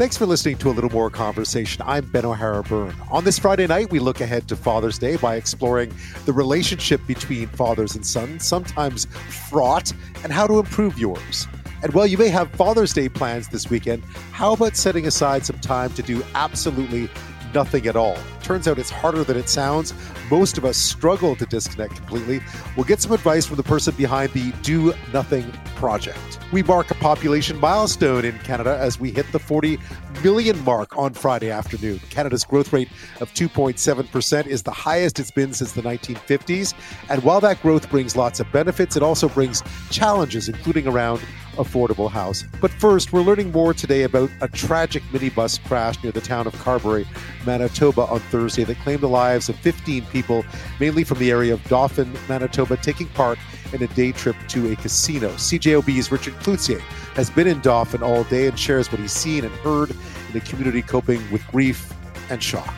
Thanks for listening to a little more conversation. I'm Ben O'Hara Byrne. On this Friday night, we look ahead to Father's Day by exploring the relationship between fathers and sons, sometimes fraught, and how to improve yours. And while you may have Father's Day plans this weekend, how about setting aside some time to do absolutely nothing at all. Turns out it's harder than it sounds. Most of us struggle to disconnect completely. We'll get some advice from the person behind the Do Nothing Project. We mark a population milestone in Canada as we hit the 40 million mark on Friday afternoon. Canada's growth rate of 2.7% is the highest it's been since the 1950s. And while that growth brings lots of benefits, it also brings challenges, including around affordable house. But first, we're learning more today about a tragic minibus crash near the town of Carberry, Manitoba on Thursday that claimed the lives of 15 people, mainly from the area of Dauphin, Manitoba, taking part in a day trip to a casino. CJOB's Richard Cloutier has been in Dauphin all day and shares what he's seen and heard in the community coping with grief and shock.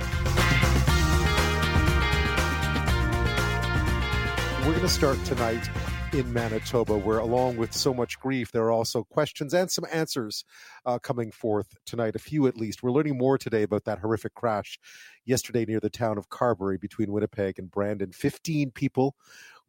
We're going to start tonight in Manitoba, where, along with so much grief, there are also questions and some answers uh, coming forth tonight, a few at least. We're learning more today about that horrific crash yesterday near the town of Carberry between Winnipeg and Brandon. 15 people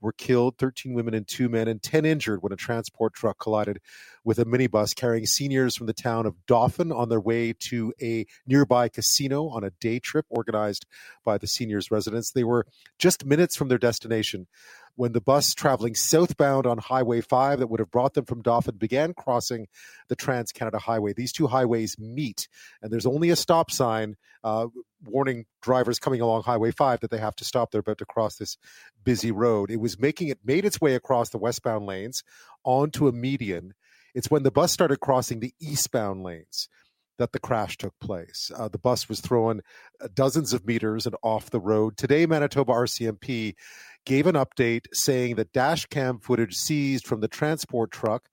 were killed 13 women and two men, and 10 injured when a transport truck collided with a minibus carrying seniors from the town of Dauphin on their way to a nearby casino on a day trip organized by the seniors' residents. They were just minutes from their destination when the bus traveling southbound on Highway 5 that would have brought them from Dauphin began crossing the Trans Canada Highway. These two highways meet, and there's only a stop sign uh, warning drivers coming along Highway 5 that they have to stop. They're about to cross this busy road. It was making it, made its way across the westbound lanes onto a median. It's when the bus started crossing the eastbound lanes that the crash took place. Uh, the bus was thrown uh, dozens of meters and off the road. Today, Manitoba RCMP gave an update saying that dash cam footage seized from the transport truck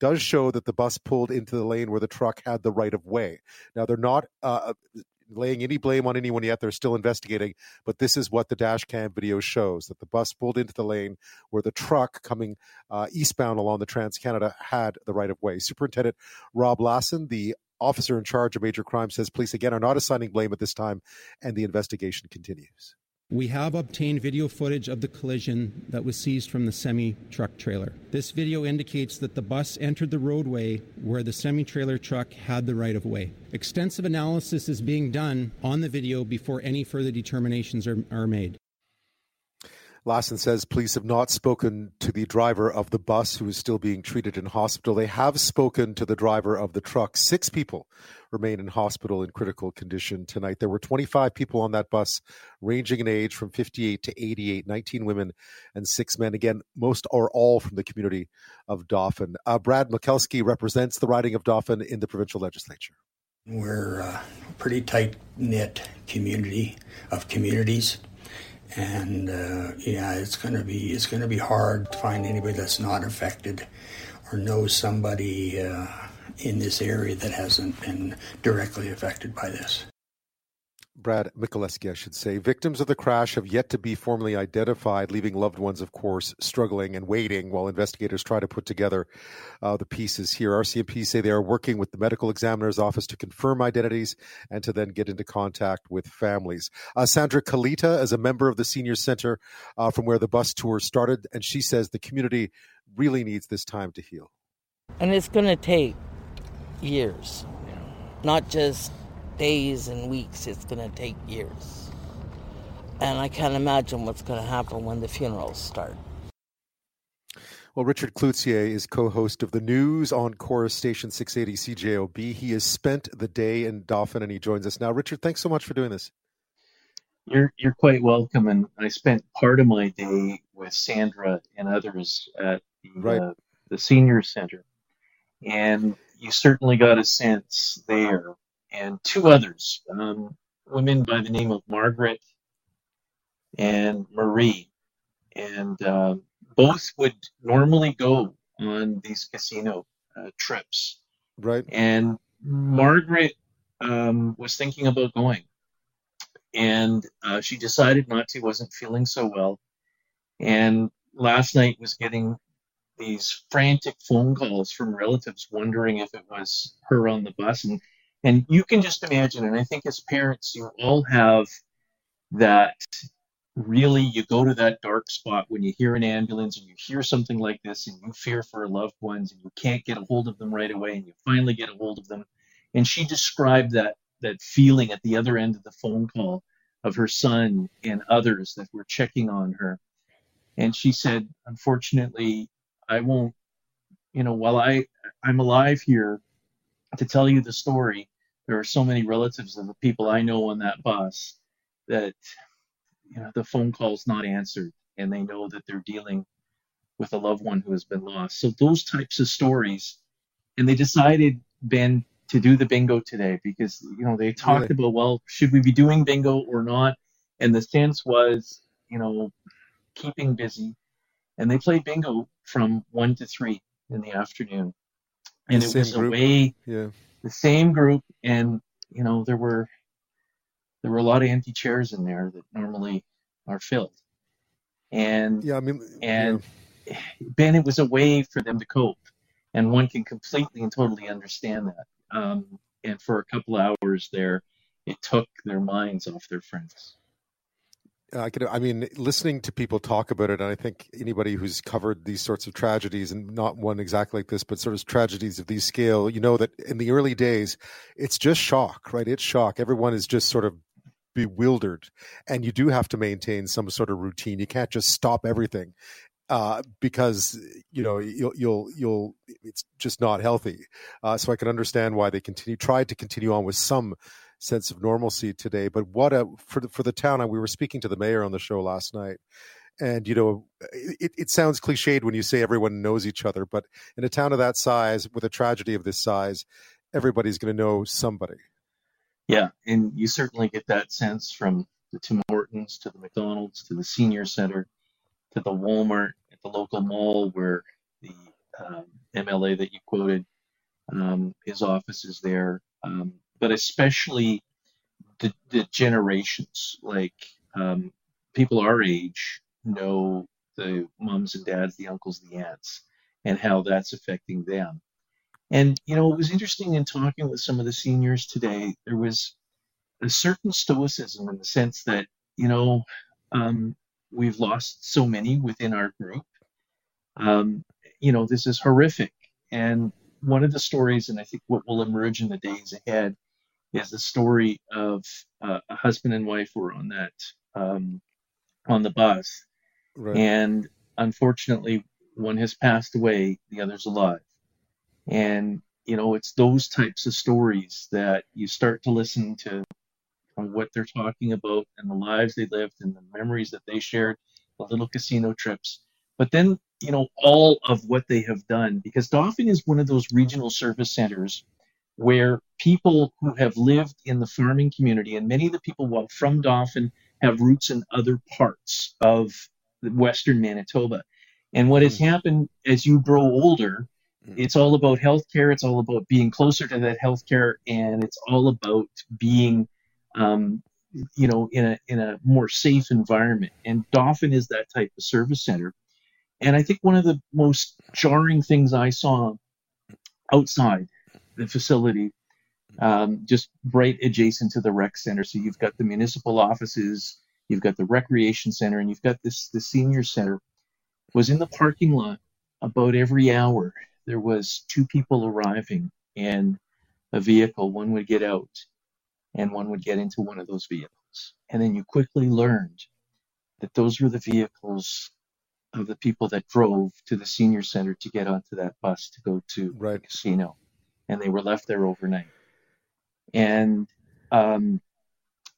does show that the bus pulled into the lane where the truck had the right of way. Now, they're not uh, laying any blame on anyone yet. They're still investigating, but this is what the dash cam video shows that the bus pulled into the lane where the truck coming uh, eastbound along the Trans Canada had the right of way. Superintendent Rob Lasson, the officer in charge of major crimes, says police again are not assigning blame at this time, and the investigation continues. We have obtained video footage of the collision that was seized from the semi truck trailer. This video indicates that the bus entered the roadway where the semi trailer truck had the right of way. Extensive analysis is being done on the video before any further determinations are, are made. Lasson says police have not spoken to the driver of the bus who is still being treated in hospital. They have spoken to the driver of the truck. Six people remain in hospital in critical condition tonight. There were 25 people on that bus, ranging in age from 58 to 88, 19 women and six men. Again, most or all from the community of Dauphin. Uh, Brad Michaleski represents the riding of Dauphin in the provincial legislature. We're a pretty tight knit community of communities and uh, yeah, it's gonna be it's gonna be hard to find anybody that's not affected or knows somebody uh, in this area that hasn't been directly affected by this. Brad Michaleski, I should say. Victims of the crash have yet to be formally identified, leaving loved ones, of course, struggling and waiting while investigators try to put together uh, the pieces here. RCMP say they are working with the medical examiner's office to confirm identities and to then get into contact with families. Uh, Sandra Kalita is a member of the Senior Center uh, from where the bus tour started, and she says the community really needs this time to heal. And it's going to take years, not just days and weeks, it's going to take years. And I can't imagine what's going to happen when the funerals start. Well, Richard Cloutier is co host of the news on Corus Station 680 CJOB. He has spent the day in Dauphin and he joins us now. Richard, thanks so much for doing this. You're, you're quite welcome. And I spent part of my day with Sandra and others at the, right. uh, the Senior Center. And you certainly got a sense there and two others, um, women by the name of Margaret and Marie. And uh, both would normally go on these casino uh, trips. Right. And Margaret um, was thinking about going. And uh, she decided not to, wasn't feeling so well. And last night was getting these frantic phone calls from relatives wondering if it was her on the bus. And And you can just imagine, and I think as parents, you all have that really you go to that dark spot when you hear an ambulance and you hear something like this and you fear for loved ones and you can't get a hold of them right away and you finally get a hold of them. And she described that that feeling at the other end of the phone call of her son and others that were checking on her. And she said unfortunately i won't you know while i i'm alive here to tell you the story there are so many relatives of the people i know on that bus that you know, the phone call's not answered and they know that they're dealing with a loved one who has been lost. So those types of stories, and they decided Ben to do the bingo today because you know they talked really? about well, should we be doing bingo or not? And the sense was, you know, keeping busy, and they played bingo from one to three in the afternoon, and the it was group. way. yeah, the same group, and you know there were there were a lot of empty chairs in there that normally are filled. And yeah, I mean, and yeah. Ben, it was a way for them to cope, and one can completely and totally understand that. Um, and for a couple hours there, it took their minds off their friends. I could, I mean, listening to people talk about it, and I think anybody who's covered these sorts of tragedies, and not one exactly like this, but sort of tragedies of these scale, you know that in the early days, it's just shock, right? It's shock. Everyone is just sort of bewildered and you do have to maintain some sort of routine you can't just stop everything uh, because you know you'll you'll you'll it's just not healthy uh, so i can understand why they continue tried to continue on with some sense of normalcy today but what a for the, for the town we were speaking to the mayor on the show last night and you know it, it sounds cliched when you say everyone knows each other but in a town of that size with a tragedy of this size everybody's going to know somebody. Yeah, and you certainly get that sense from the Tim Hortons to the McDonald's to the senior center to the Walmart at the local mall where the um, MLA that you quoted, um, his office is there, um, but especially the, the generations, like um, people our age know the moms and dads, the uncles, the aunts, and how that's affecting them. And, you know, it was interesting in talking with some of the seniors today, there was a certain stoicism in the sense that, you know, um, we've lost so many within our group. Um, you know, this is horrific. And one of the stories, and I think what will emerge in the days ahead, is the story of uh, a husband and wife were on that um, on the bus, right. and unfortunately, one has passed away, the other's alive. And, you know, it's those types of stories that you start to listen to what they're talking about and the lives they lived and the memories that they shared, the little casino trips. But then, you know, all of what they have done, because Dauphin is one of those regional service centers where people who have lived in the farming community, and many of the people from Dauphin have roots in other parts of Western Manitoba. And what has hmm. happened as you grow older Mm. It's all about healthcare. It's all about being closer to that healthcare, and it's all about being, um, you know, in a in a more safe environment. And Dauphin is that type of service center. And I think one of the most jarring things I saw outside the facility, um, just right adjacent to the rec center. So you've got the municipal offices, you've got the recreation center, and you've got this the senior center. Was in the parking lot about every hour there was two people arriving in a vehicle. One would get out and one would get into one of those vehicles. And then you quickly learned that those were the vehicles of the people that drove to the senior center to get onto that bus to go to right. the casino. And they were left there overnight. And um,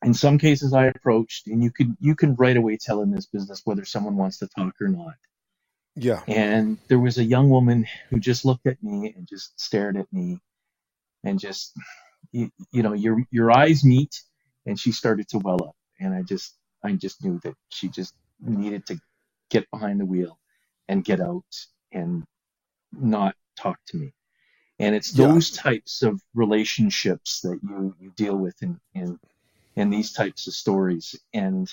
in some cases I approached, and you can you can right away tell in this business whether someone wants to talk or not. Yeah. And there was a young woman who just looked at me and just stared at me and just, you, you know, your, your eyes meet and she started to well up. And I just, I just knew that she just needed to get behind the wheel and get out and not talk to me. And it's those yeah. types of relationships that you, you deal with in, in, in these types of stories. And,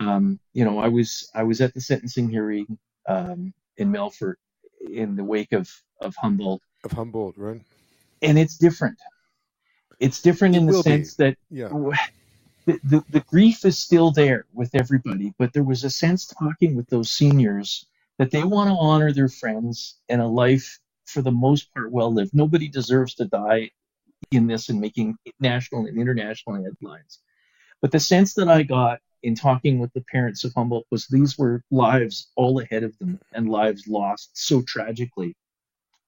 um, you know, I was, I was at the sentencing hearing um, in Melfort in the wake of, of Humboldt. Of Humboldt, right? And it's different. It's different It in the will be. sense that Yeah. the, the, the grief is still there with everybody, but there was a sense talking with those seniors that they want to honor their friends and a life for the most part well lived. Nobody deserves to die in this and making national and international headlines. But the sense that I got in talking with the parents of Humboldt was these were lives all ahead of them and lives lost so tragically.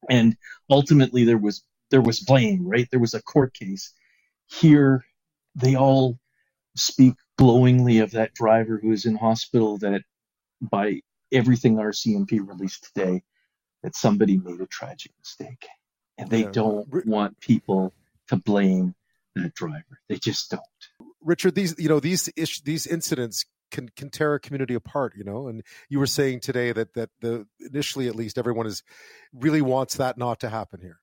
And ultimately there was there was blame, right? There was a court case. Here they all speak glowingly of that driver who is in hospital that by everything RCMP released today that somebody made a tragic mistake and they Yeah. don't Ri- want people to blame that driver they just don't Richard, these you know these ish, these incidents can can tear a community apart. You know, and you were saying today that that the initially at least everyone is really wants that not to happen here.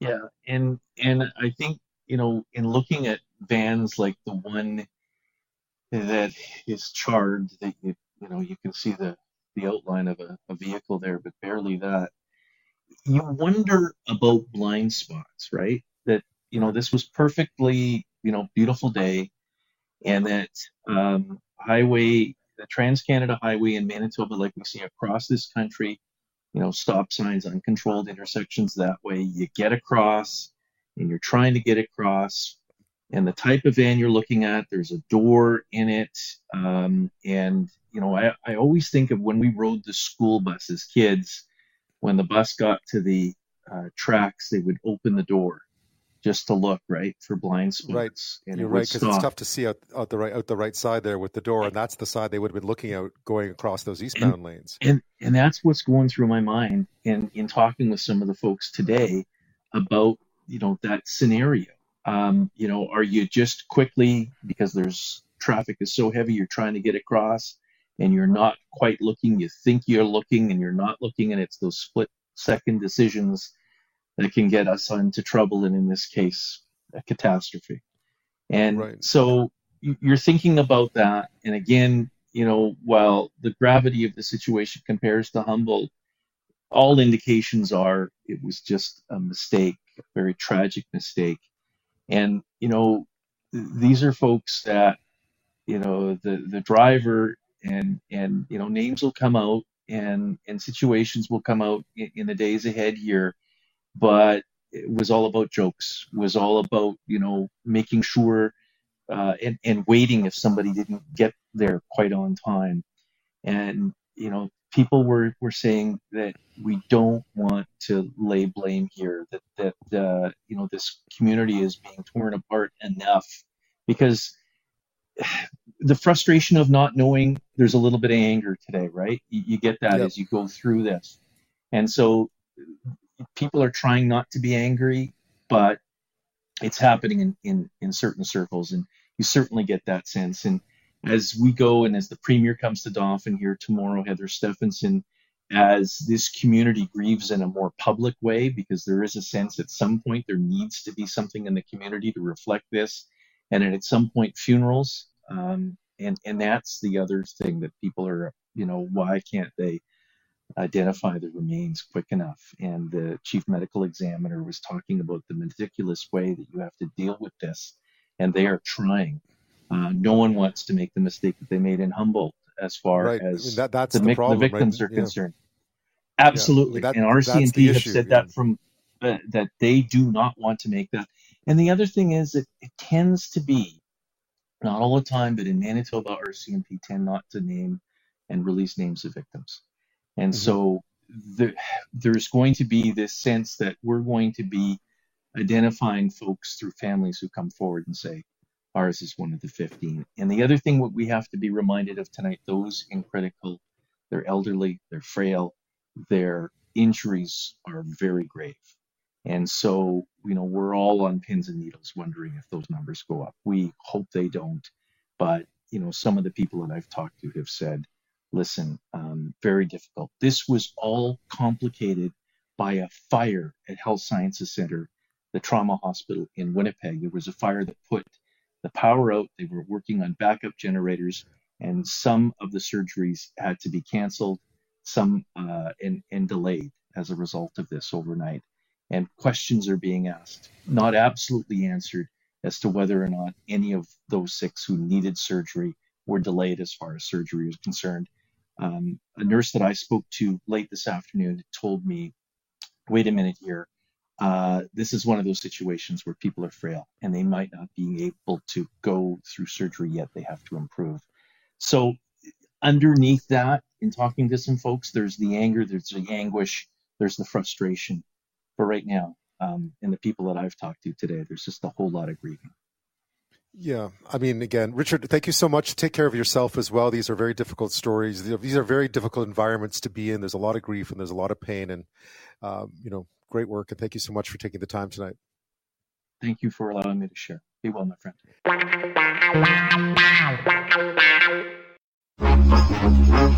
yeah and and i think you know in looking at vans like the one that is charred that you you know you can see the the outline of a, a vehicle there but barely that you wonder about blind spots, right? That you know this was perfectly you know beautiful day, and that um, highway, the Trans Canada Highway in Manitoba, like we see across this country, you know, stop signs, uncontrolled intersections that way. You get across, and you're trying to get across, and the type of van you're looking at, there's a door in it, um, and you know, I, I always think of when we rode the school bus as kids when the bus got to the uh, tracks, they would open the door just to look right for blind spots, Right. and You're right because it's tough to see out, out the right out the right side there with the door, and that's the side they would have been looking out going across those eastbound lanes. and and that's what's going through my mind in in talking with some of the folks today about you know that scenario. Um, you know, are you just quickly because there's traffic is so heavy, you're trying to get across, and you're not quite looking. You think you're looking, and you're not looking, and it's those split second decisions that can get us into trouble, and in this case, a catastrophe. And Right. so you- you're thinking about that. And again, you know, while the gravity of the situation compares to Humboldt, all indications are it was just a mistake, a very tragic mistake. And, you know, these are folks that, you know, the, the driver and, and, you know, names will come out and, and situations will come out in, in the days ahead here. But it was all about jokes, was all about, you know, making sure uh, and, and waiting if somebody didn't get there quite on time. And, you know, people were, were saying that we don't want to lay blame here, that, that uh, you know, this community is being torn apart enough because the frustration of not knowing there's a little bit of anger today, right? You, you get that Yep. as you go through this. And so people are trying not to be angry, but it's happening in, in, in certain circles. And you certainly get that sense. And as we go and as the premier comes to Dauphin here tomorrow, Heather Stefanson, as this community grieves in a more public way, because there is a sense at some point there needs to be something in the community to reflect this. And at some point, funerals. Um, and, and that's the other thing that people are, you know, why can't they identify the remains quick enough? And the chief medical examiner was talking about the meticulous way that you have to deal with this. And they are trying. Uh, no one wants to make the mistake that they made in Humboldt as far Right. I mean, as that that's the, the, problem. the victims right? are Yeah. concerned. Absolutely. that- and RCMP have issue, said yeah. that from uh, that they do not want to make that. And the other thing is that it tends to be not all the time, but in Manitoba, RCMP tend not to name and release names of victims. And Mhm. so the, there's going to be this sense that we're going to be identifying folks through families who come forward and say, ours is one of the 15. And the other thing what we have to be reminded of tonight, those in critical, they're elderly, they're frail, their injuries are very grave. And so, you know, we're all on pins and needles wondering if those numbers go up. We hope they don't. But, you know, some of the people that I've talked to have said, listen, um, very difficult. This was all complicated by a fire at Health Sciences Center, the trauma hospital in Winnipeg. There was a fire that put the power out. They were working on backup generators, and some of the surgeries had to be canceled, some uh, and, and delayed as a result of this overnight. And questions are being asked, not absolutely answered as to whether or not any of those six who needed surgery were delayed as far as surgery is concerned. Um, a nurse that I spoke to late this afternoon told me, wait a minute here. Uh, this is one of those situations where people are frail and they might not be able to go through surgery yet. They have to improve. So, underneath that, in talking to some folks, there's the anger, there's the anguish, there's the frustration. But right now, um, and the people that I've talked to today, there's just a whole lot of grieving. Yeah, I mean, again, Richard, thank you so much. Take care of yourself as well. These are very difficult stories. These are very difficult environments to be in. There's a lot of grief and there's a lot of pain, and um, you know, great work. And thank you so much for taking the time tonight. Thank you for allowing me to share. Be well, my friend. Yeah,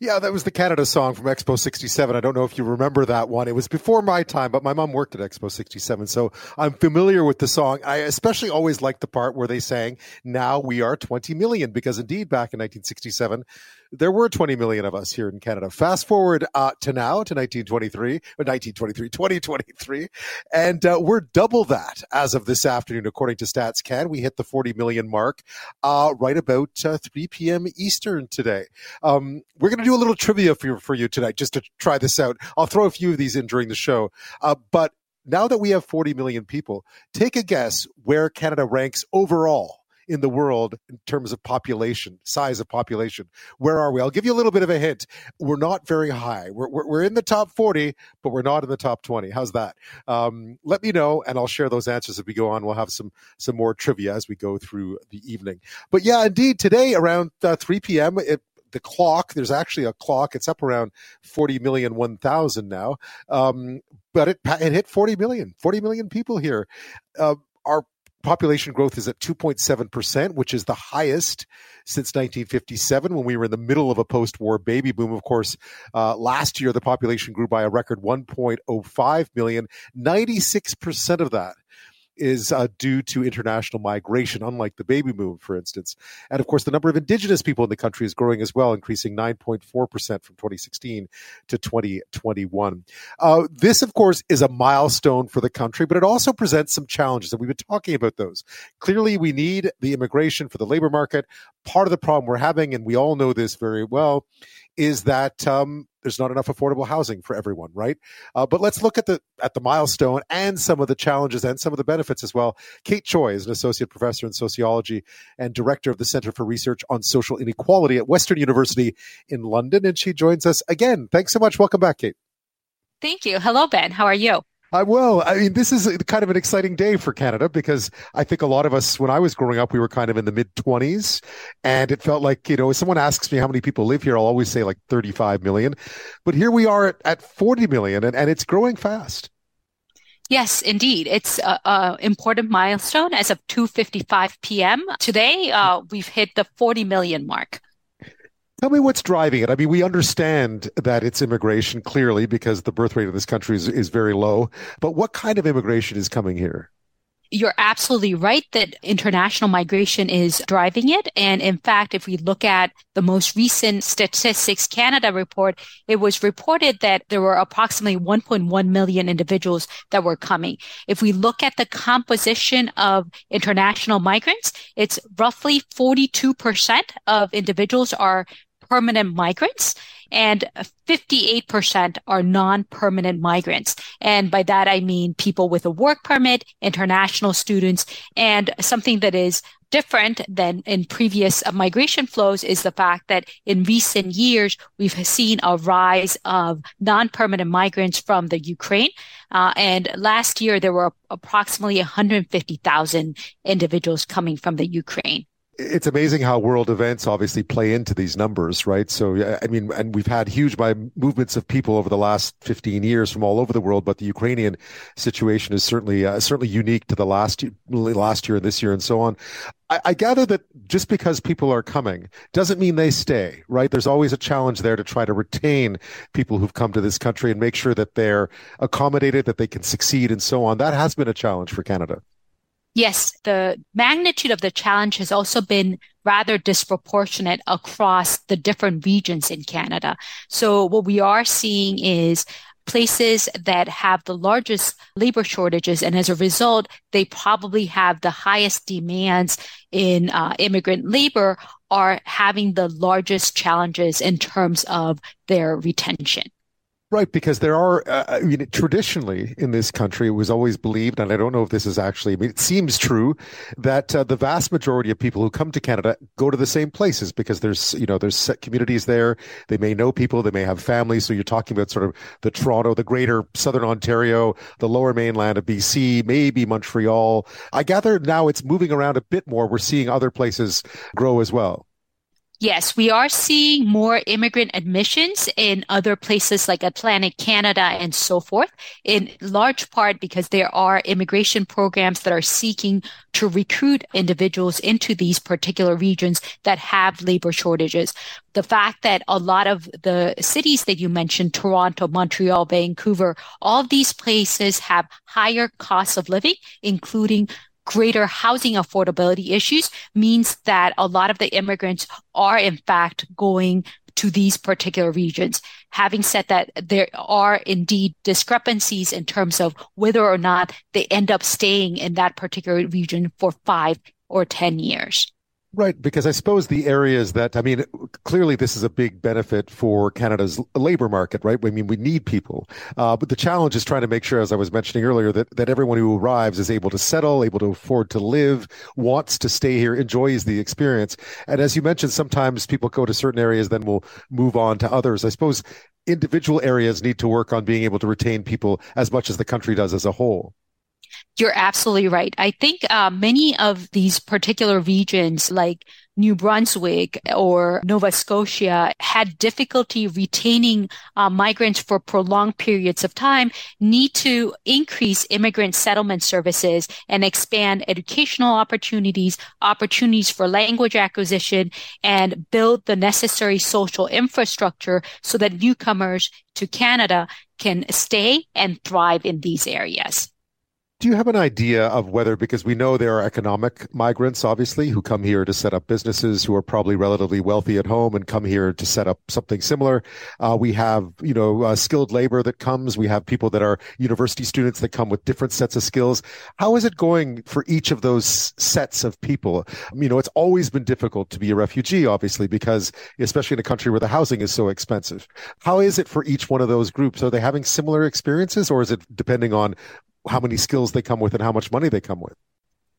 that was the Canada song from Expo 67. I don't know if you remember that one. It was before my time, but my mom worked at Expo 67. So I'm familiar with the song. I especially always liked the part where they sang, Now we are 20 million, because indeed back in 1967, there were 20 million of us here in Canada. Fast forward uh, to now, to 1923, or 1923, 2023, and uh, we're double that as of this afternoon, according to Stats Can. We hit the 40 million mark uh, right about uh, 3 p.m. Eastern today. Um, we're going to do a little trivia for you, for you tonight, just to try this out. I'll throw a few of these in during the show, uh, but now that we have 40 million people, take a guess where Canada ranks overall in the world in terms of population, size of population. Where are we? I'll give you a little bit of a hint. We're not very high. We're, we're, we're in the top 40, but we're not in the top 20. How's that? Um, let me know, and I'll share those answers as we go on. We'll have some some more trivia as we go through the evening. But yeah, indeed, today around uh, 3 p.m., it, the clock. There's actually a clock. It's up around 40 million, 1,000 now. Um, but it, it hit 40 million, 40 million people here. Uh, our population growth is at 2.7%, which is the highest since 1957 when we were in the middle of a post war baby boom. Of course, uh, last year the population grew by a record 1.05 million. 96% of that is uh, due to international migration, unlike the baby boom, for instance. And of course, the number of indigenous people in the country is growing as well, increasing 9.4% from 2016 to 2021. Uh, this, of course, is a milestone for the country, but it also presents some challenges, and we've been talking about those. Clearly, we need the immigration for the labor market. Part of the problem we're having, and we all know this very well, is that um, there's not enough affordable housing for everyone, right? Uh, but let's look at the at the milestone and some of the challenges and some of the benefits as well. Kate Choi is an associate professor in sociology and director of the Center for Research on Social Inequality at Western University in London, and she joins us again. Thanks so much. Welcome back, Kate. Thank you. Hello, Ben. How are you? I will. I mean, this is kind of an exciting day for Canada because I think a lot of us, when I was growing up, we were kind of in the mid 20s. And it felt like, you know, if someone asks me how many people live here, I'll always say like 35 million. But here we are at, at 40 million and, and it's growing fast. Yes, indeed. It's an important milestone as of 2.55 p.m. Today, uh, we've hit the 40 million mark. Tell me what's driving it. I mean, we understand that it's immigration clearly because the birth rate of this country is, is very low. But what kind of immigration is coming here? You're absolutely right that international migration is driving it. And in fact, if we look at the most recent Statistics Canada report, it was reported that there were approximately 1.1 million individuals that were coming. If we look at the composition of international migrants, it's roughly 42% of individuals are permanent migrants and 58% are non-permanent migrants. And by that, I mean people with a work permit, international students, and something that is different than in previous migration flows is the fact that in recent years, we've seen a rise of non-permanent migrants from the Ukraine. Uh, and last year, there were approximately 150,000 individuals coming from the Ukraine. It's amazing how world events obviously play into these numbers, right? So, I mean, and we've had huge movements of people over the last 15 years from all over the world, but the Ukrainian situation is certainly uh, certainly unique to the last last year and this year and so on. I, I gather that just because people are coming doesn't mean they stay, right? There's always a challenge there to try to retain people who've come to this country and make sure that they're accommodated, that they can succeed, and so on. That has been a challenge for Canada. Yes, the magnitude of the challenge has also been rather disproportionate across the different regions in Canada. So what we are seeing is places that have the largest labor shortages and as a result they probably have the highest demands in uh, immigrant labor are having the largest challenges in terms of their retention Right, because there are, uh, I mean, traditionally in this country, it was always believed, and I don't know if this is actually, I mean, it seems true, that uh, the vast majority of people who come to Canada go to the same places because there's, you know, there's communities there. They may know people, they may have families. So you're talking about sort of the Toronto, the greater Southern Ontario, the lower mainland of BC, maybe Montreal. I gather now it's moving around a bit more. We're seeing other places grow as well. Yes, we are seeing more immigrant admissions in other places like Atlantic Canada and so forth, in large part because there are immigration programs that are seeking to recruit individuals into these particular regions that have labor shortages. The fact that a lot of the cities that you mentioned, Toronto, Montreal, Vancouver, all these places have higher costs of living, including greater housing affordability issues means that a lot of the immigrants are in fact going to these particular regions. Having said that, there are indeed discrepancies in terms of whether or not they end up staying in that particular region for five or 10 years. Right, because I suppose the areas that I mean, clearly this is a big benefit for Canada's labor market, right? I mean, we need people, uh, but the challenge is trying to make sure, as I was mentioning earlier, that that everyone who arrives is able to settle, able to afford to live, wants to stay here, enjoys the experience. And as you mentioned, sometimes people go to certain areas, then will move on to others. I suppose individual areas need to work on being able to retain people as much as the country does as a whole. You're absolutely right. I think uh, many of these particular regions, like New Brunswick or Nova Scotia, had difficulty retaining uh, migrants for prolonged periods of time, need to increase immigrant settlement services and expand educational opportunities, opportunities for language acquisition, and build the necessary social infrastructure so that newcomers to Canada can stay and thrive in these areas. Do you have an idea of whether, because we know there are economic migrants, obviously, who come here to set up businesses, who are probably relatively wealthy at home and come here to set up something similar. Uh, we have, you know, uh, skilled labor that comes. We have people that are university students that come with different sets of skills. How is it going for each of those sets of people? You know, it's always been difficult to be a refugee, obviously, because especially in a country where the housing is so expensive. How is it for each one of those groups? Are they having similar experiences or is it depending on how many skills they come with and how much money they come with.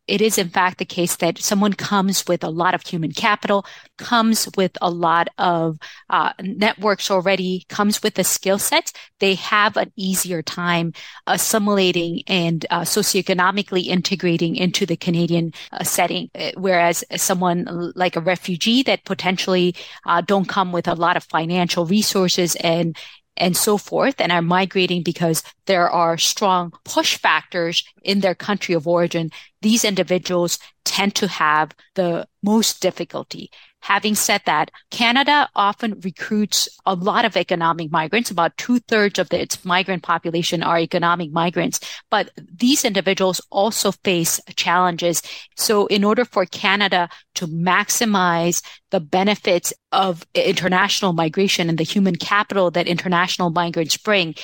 It is, in fact, the case that someone comes with a lot of human capital, comes with a lot of uh, networks already, comes with the skill sets. They have an easier time assimilating and uh, socioeconomically integrating into the Canadian uh, setting. Uh, whereas someone like a refugee that potentially uh, don't come with a lot of financial resources and and so forth and are migrating because there are strong push factors in their country of origin, these individuals tend to have the most difficulty. Having said that, Canada often recruits a lot of economic migrants. About two thirds of its migrant population are economic migrants, but these individuals also face challenges. So in order for Canada to maximize the benefits of international migration and the human capital that international migrants bring,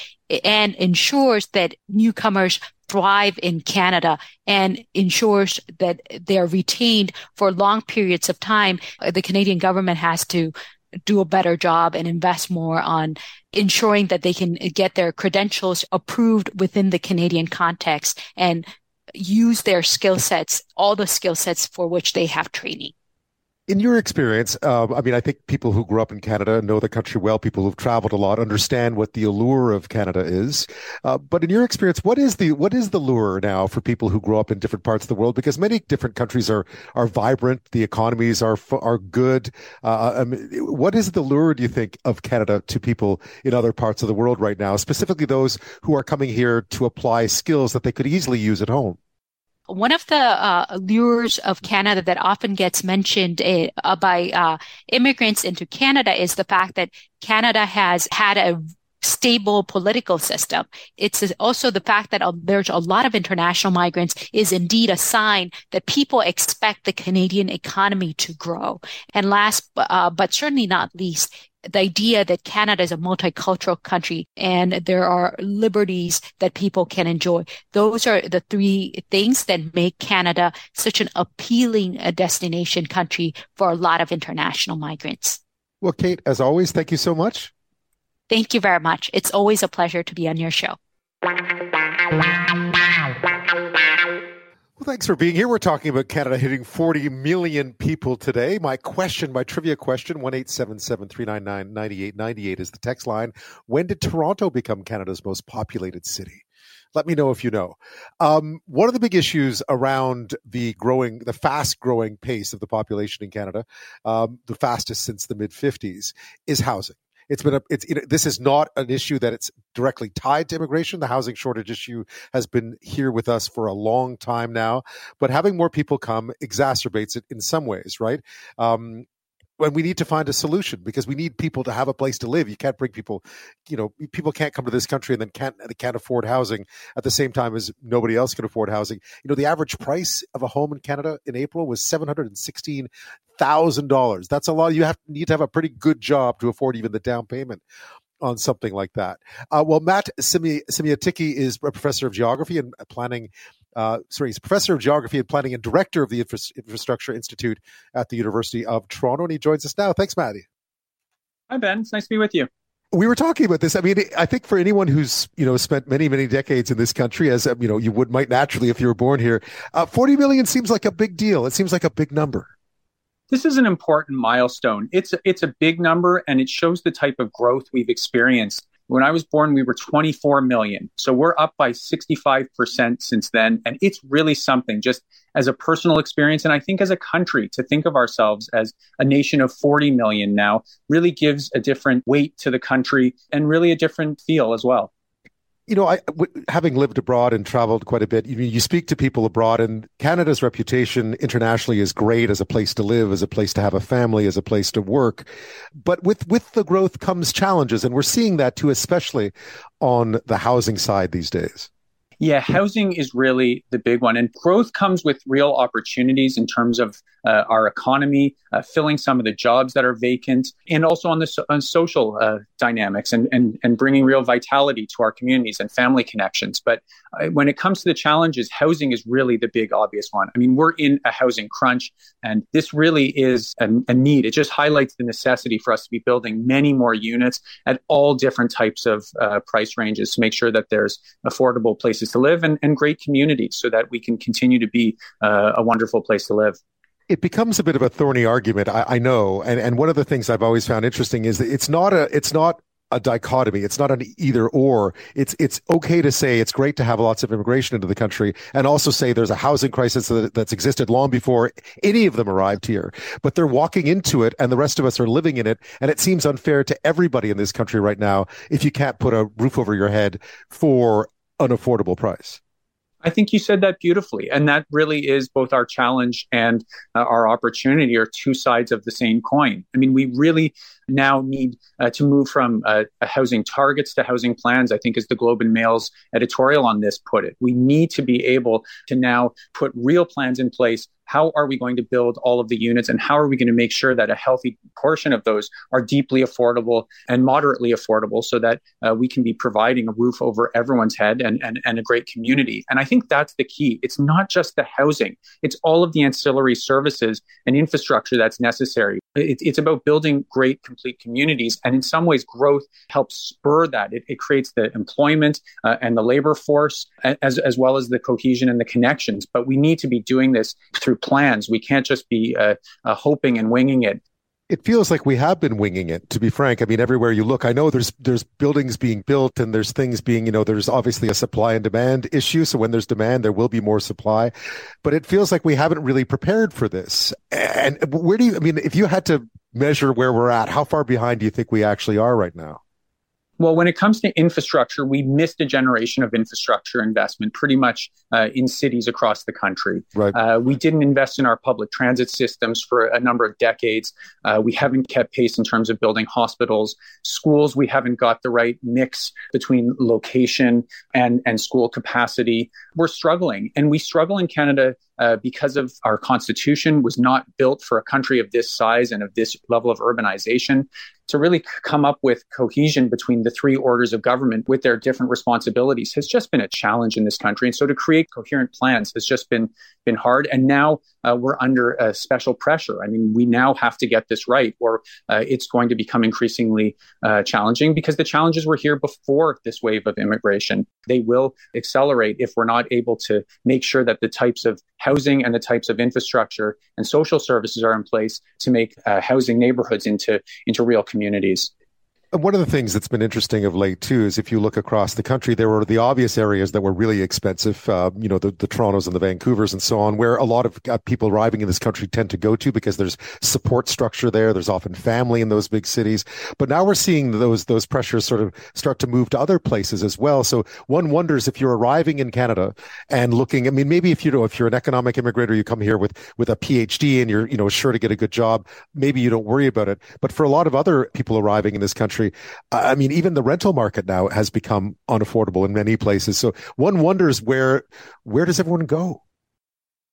and ensures that newcomers thrive in Canada and ensures that they're retained for long periods of time, uh, the Canadian government has to do a better job and invest more on ensuring that they can get their credentials approved within the Canadian context and use their skill sets, all the skill sets for which they have training. In your experience, um, I mean, I think people who grew up in Canada know the country well. People who've traveled a lot understand what the allure of Canada is. Uh, but in your experience, what is the what is the lure now for people who grow up in different parts of the world? Because many different countries are are vibrant, the economies are are good. Uh, I mean, what is the lure, do you think, of Canada to people in other parts of the world right now, specifically those who are coming here to apply skills that they could easily use at home? One of the uh, lures of Canada that often gets mentioned uh, by uh, immigrants into Canada is the fact that Canada has had a stable political system. It's also the fact that uh, there's a lot of international migrants is indeed a sign that people expect the Canadian economy to grow. And last, uh, but certainly not least, the idea that Canada is a multicultural country and there are liberties that people can enjoy. Those are the three things that make Canada such an appealing uh, destination country for a lot of international migrants. Well, Kate, as always, thank you so much. Thank you very much. It's always a pleasure to be on your show. Well, thanks for being here. We're talking about Canada hitting 40 million people today. My question, my trivia question, 1 399 9898 is the text line. When did Toronto become Canada's most populated city? Let me know if you know. Um, one of the big issues around the growing, the fast growing pace of the population in Canada, um, the fastest since the mid 50s, is housing. It's been a, it's, it, this is not an issue that it's directly tied to immigration. The housing shortage issue has been here with us for a long time now, but having more people come exacerbates it in some ways, right? Um, when we need to find a solution because we need people to have a place to live. You can't bring people, you know, people can't come to this country and then can't they can't afford housing at the same time as nobody else can afford housing. You know, the average price of a home in Canada in April was seven hundred and sixteen thousand dollars. That's a lot. You have need to have a pretty good job to afford even the down payment on something like that. Uh, well, Matt Simi- is a professor of geography and planning. Uh, sorry, he's professor of geography and planning and director of the Infra- Infrastructure Institute at the University of Toronto, and he joins us now. Thanks, Matti. Hi, Ben. It's nice to be with you we were talking about this. I mean, I think for anyone who's you know spent many many decades in this country, as you know, you would might naturally if you were born here, uh, forty million seems like a big deal. It seems like a big number this is an important milestone. It's a, it's a big number and it shows the type of growth we've experienced. When I was born, we were 24 million. So we're up by 65% since then. And it's really something just as a personal experience. And I think as a country to think of ourselves as a nation of 40 million now really gives a different weight to the country and really a different feel as well you know, I, w- having lived abroad and traveled quite a bit, you, you speak to people abroad, and Canada's reputation internationally is great as a place to live, as a place to have a family, as a place to work. But with with the growth comes challenges, and we're seeing that too, especially on the housing side these days. Yeah, housing is really the big one. And growth comes with real opportunities in terms of uh, our economy, uh, filling some of the jobs that are vacant, and also on the so- on social uh, dynamics and, and, and bringing real vitality to our communities and family connections. But uh, when it comes to the challenges, housing is really the big obvious one. I mean, we're in a housing crunch, and this really is a, a need. It just highlights the necessity for us to be building many more units at all different types of uh, price ranges to make sure that there's affordable places to live and, and great communities so that we can continue to be uh, a wonderful place to live it becomes a bit of a thorny argument, I, I, know, and and one of the things I've always found interesting is that it's not a it's not a dichotomy. It's not an either or. It's it's okay to say it's great to have lots of immigration into the country, and also say there's a housing crisis that, that's existed long before any of them arrived here. But they're walking into it, and the rest of us are living in it, and it seems unfair to everybody in this country right now if you can't put a roof over your head for an affordable price. I think you said that beautifully. And that really is both our challenge and uh, our opportunity are two sides of the same coin. I mean, we really now need uh, to move from uh, housing targets to housing plans, I think, as the Globe and Mail's editorial on this put it. We need to be able to now put real plans in place how are we going to build all of the units and how are we going to make sure that a healthy portion of those are deeply affordable and moderately affordable so that uh, we can be providing a roof over everyone's head and, and, and a great community? And i think that's the key. It's not just the housing. It's all of the ancillary services and infrastructure that's necessary. It, it's about building great complete communities and in some ways growth helps spur that. It, it creates the employment uh, and the labor force as, as well as the cohesion and the connections. But we need to be doing this through through plans. We can't just be uh, uh, hoping and winging it. It feels like we have been winging it to be frank. I mean everywhere you look i know there's there's buildings being built and there's things being you know there's obviously a supply and demand issue. So when there's demand there will be more supply. But it feels like we haven't really prepared for this. And where do you i mean if you had to measure where we're at how far behind do you think we actually are right now well, when it comes to infrastructure, we missed a generation of infrastructure investment pretty much uh, in cities across the country. Right. Uh, we didn't invest in our public transit systems for a number of decades. Uh, we haven't kept pace in terms of building hospitals. Schools, we haven't got the right mix between location and, and school capacity. We're struggling. And we struggle in Canada uh, because of our constitution was not built for a country of this size and of this level of urbanization to really come up with cohesion between the three orders of government with their different responsibilities has just been a challenge in this country. And so to create coherent plans has just been been hard. And now uh, we're under a special pressure. I mean, we now have to get this right, or uh, it's going to become increasingly uh, challenging because the challenges were here before this wave of immigration. They will accelerate if we're not able to make sure that the types of housing and the types of infrastructure and social services are in place to make uh, housing neighborhoods into into real communities. One of the things that's been interesting of late too is if you look across the country, there were the obvious areas that were really expensive. Uh, you know, the, the Torontos and the Vancouvers and so on, where a lot of uh, people arriving in this country tend to go to because there's support structure there. There's often family in those big cities. But now we're seeing those those pressures sort of start to move to other places as well. So one wonders if you're arriving in Canada and looking. I mean, maybe if you know if you're an economic immigrant or you come here with with a PhD and you're you know sure to get a good job, maybe you don't worry about it. But for a lot of other people arriving in this country country. I mean, even the rental market now has become unaffordable in many places. So one wonders where where does everyone go?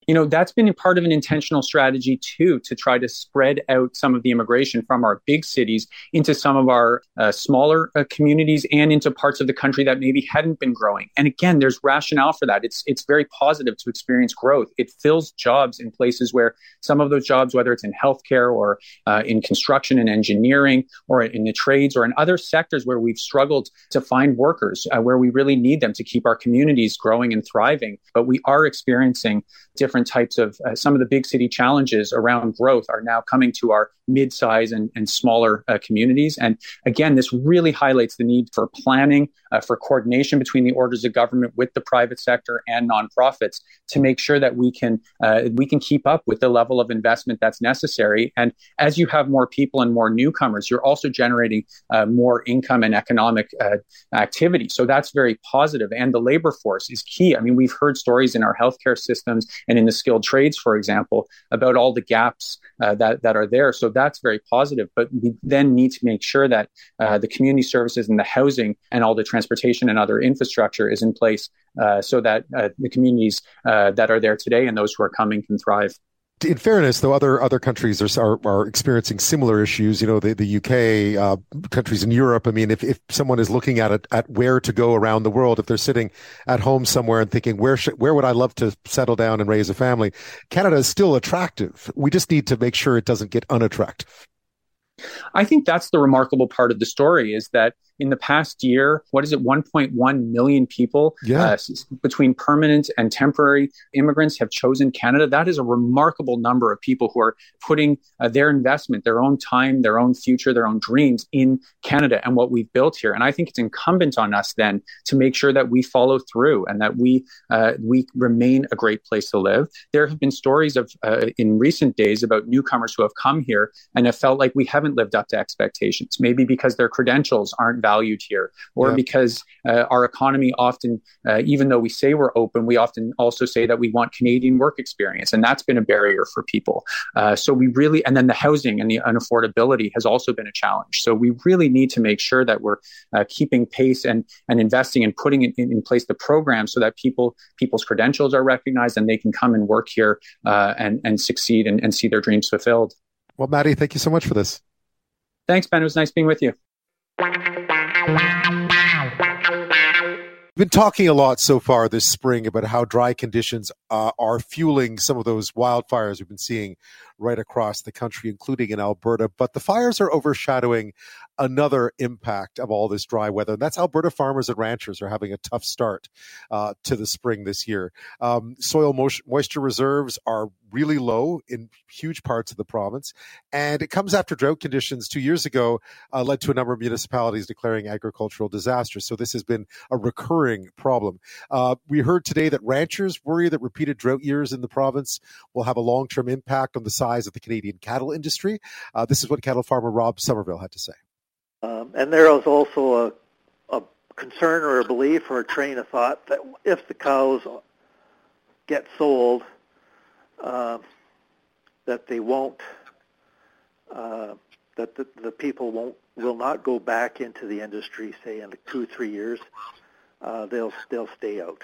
You know that's been part of an intentional strategy too to try to spread out some of the immigration from our big cities into some of our uh, smaller uh, communities and into parts of the country that maybe hadn't been growing. And again there's rationale for that. It's it's very positive to experience growth. It fills jobs in places where some of those jobs whether it's in healthcare or uh, in construction and engineering or in the trades or in other sectors where we've struggled to find workers uh, where we really need them to keep our communities growing and thriving. But we are experiencing different different types of uh, some of the big city challenges around growth are now coming to our mid-size and, and smaller uh, communities. And again, this really highlights the need for planning, uh, for coordination between the orders of government with the private sector and nonprofits to make sure that we can uh, we can keep up with the level of investment that's necessary. And as you have more people and more newcomers, you're also generating uh, more income and economic uh, activity. So that's very positive. And the labor force is key. I mean, we've heard stories in our healthcare systems and in the skilled trades, for example, about all the gaps uh, that that are there. So that's very positive. But we then need to make sure that uh, the community services and the housing and all the transportation and other infrastructure is in place uh, so that uh, the communities uh, that are there today and those who are coming can thrive in fairness, though, other other countries are are, are experiencing similar issues. You know, the the UK, uh, countries in Europe. I mean, if, if someone is looking at it at where to go around the world, if they're sitting at home somewhere and thinking where should, where would I love to settle down and raise a family, Canada is still attractive. We just need to make sure it doesn't get unattractive. I think that's the remarkable part of the story is that in the past year, what is it, 1.1 million people yeah. uh, between permanent and temporary immigrants have chosen Canada. That is a remarkable number of people who are putting uh, their investment, their own time, their own future, their own dreams in Canada and what we've built here. And I think it's incumbent on us then to make sure that we follow through and that we uh, we remain a great place to live. There have been stories of uh, in recent days about newcomers who have come here and have felt like we haven't lived up to expectations, maybe because their credentials aren't valued here, or yeah. because uh, our economy often, uh, even though we say we're open, we often also say that we want Canadian work experience, and that's been a barrier for people. Uh, so we really, and then the housing and the unaffordability has also been a challenge. So we really need to make sure that we're uh, keeping pace and and investing and putting in, in, place the program so that people people's credentials are recognized and they can come and work here uh, and and succeed and, and see their dreams fulfilled. Well, Matti, thank you so much for this. Thanks, Ben. It was nice being with you. We've been talking a lot so far this spring about how dry conditions uh, are fueling some of those wildfires we've been seeing right across the country, including in Alberta. But the fires are overshadowing another impact of all this dry weather. And that's Alberta farmers and ranchers are having a tough start uh, to the spring this year. Um, soil moisture reserves are really low in huge parts of the province. And it comes after drought conditions two years ago uh, led to a number of municipalities declaring agricultural disasters. So this has been a recurring problem. Uh, we heard today that ranchers worry that repeated drought years in the province will have a long term impact on the size of the Canadian cattle industry. Uh, this is what cattle farmer Rob Somerville had to say. Um, and there is also a, a concern or a belief or a train of thought that if the cows get sold, uh, that they won't, uh, that the, the people won't will not go back into the industry, say in two three years. Uh, they'll they'll stay out.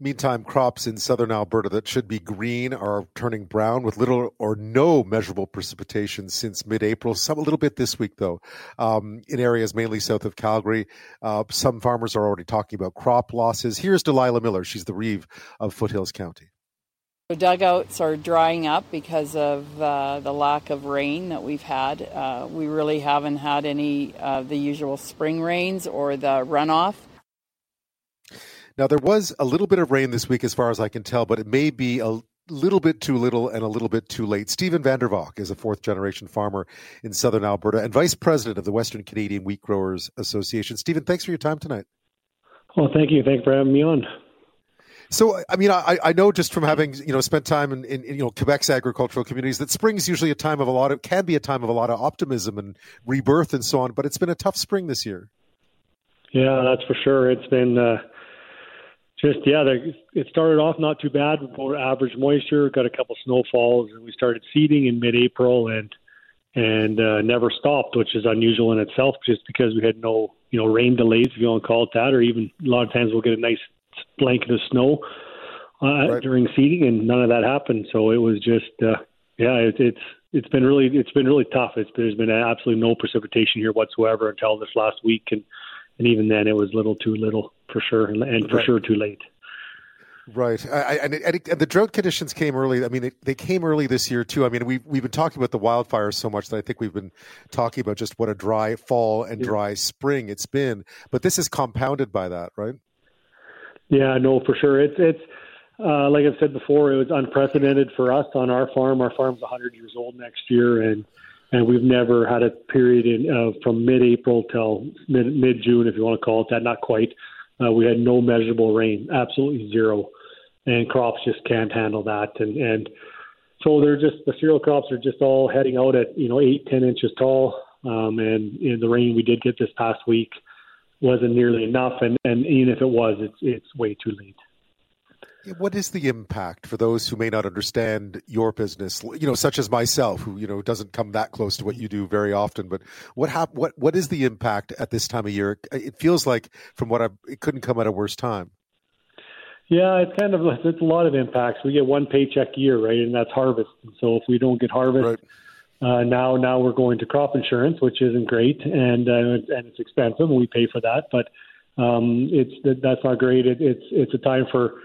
Meantime, crops in southern Alberta that should be green are turning brown with little or no measurable precipitation since mid-April. Some a little bit this week, though, um, in areas mainly south of Calgary. Uh, some farmers are already talking about crop losses. Here's Delilah Miller. She's the reeve of Foothills County. The dugouts are drying up because of uh, the lack of rain that we've had. Uh, we really haven't had any of the usual spring rains or the runoff. Now, there was a little bit of rain this week, as far as I can tell, but it may be a little bit too little and a little bit too late. Stephen Vandervalk is a fourth generation farmer in southern Alberta and vice president of the Western Canadian Wheat Growers Association. Stephen, thanks for your time tonight. Well, thank you. Thanks for having me on. So, I mean, I, I know just from having you know spent time in, in, you know Quebec's agricultural communities that spring is usually a time of a lot of can be a time of a lot of optimism and rebirth and so on. But it's been a tough spring this year. Yeah, that's for sure. It's been uh, just yeah, it started off not too bad for average moisture. Got a couple snowfalls, and we started seeding in mid-April, and and uh, never stopped, which is unusual in itself, just because we had no you know rain delays, if you want to call it that, or even a lot of times we'll get a nice blanket of snow uh, right. during seeding, and none of that happened. So it was just uh, yeah, it, it's it's been really it's been really tough. It's there's been absolutely no precipitation here whatsoever until this last week, and and even then it was little too little for sure, and, for right. sure too late. Right, I, and, and, the drought conditions came early. I mean, it, they came early this year too. I mean, we've we've been talking about the wildfires so much that I think we've been talking about just what a dry fall and dry spring it's been. But this is compounded by that, right? Yeah, no, for sure. It's it's uh, like I've said before, it was unprecedented for us on our farm. Our farm's 100 years old next year, and and we've never had a period in, uh, from mid-April till mid mid June, if you want to call it that. Not quite. Uh, we had no measurable rain, absolutely zero, and crops just can't handle that. And and so they're just the cereal crops are just all heading out at you know eight ten inches tall. Um, and know, the rain we did get this past week wasn't nearly enough. And and even if it was, it's it's way too late. What is the impact for those who may not understand your business, you know, such as myself, who you know doesn't come that close to what you do very often? But what hap- what what is the impact at this time of year? It feels like, from what I, it couldn't come at a worse time. Yeah, it's kind of it's a lot of impacts. We get one paycheck a year, right, and that's harvest. And so if we don't get harvest, right. uh, now now we're going to crop insurance, which isn't great, and uh, and it's expensive, and we pay for that. But um, it's that's not great. It, it's it's a time for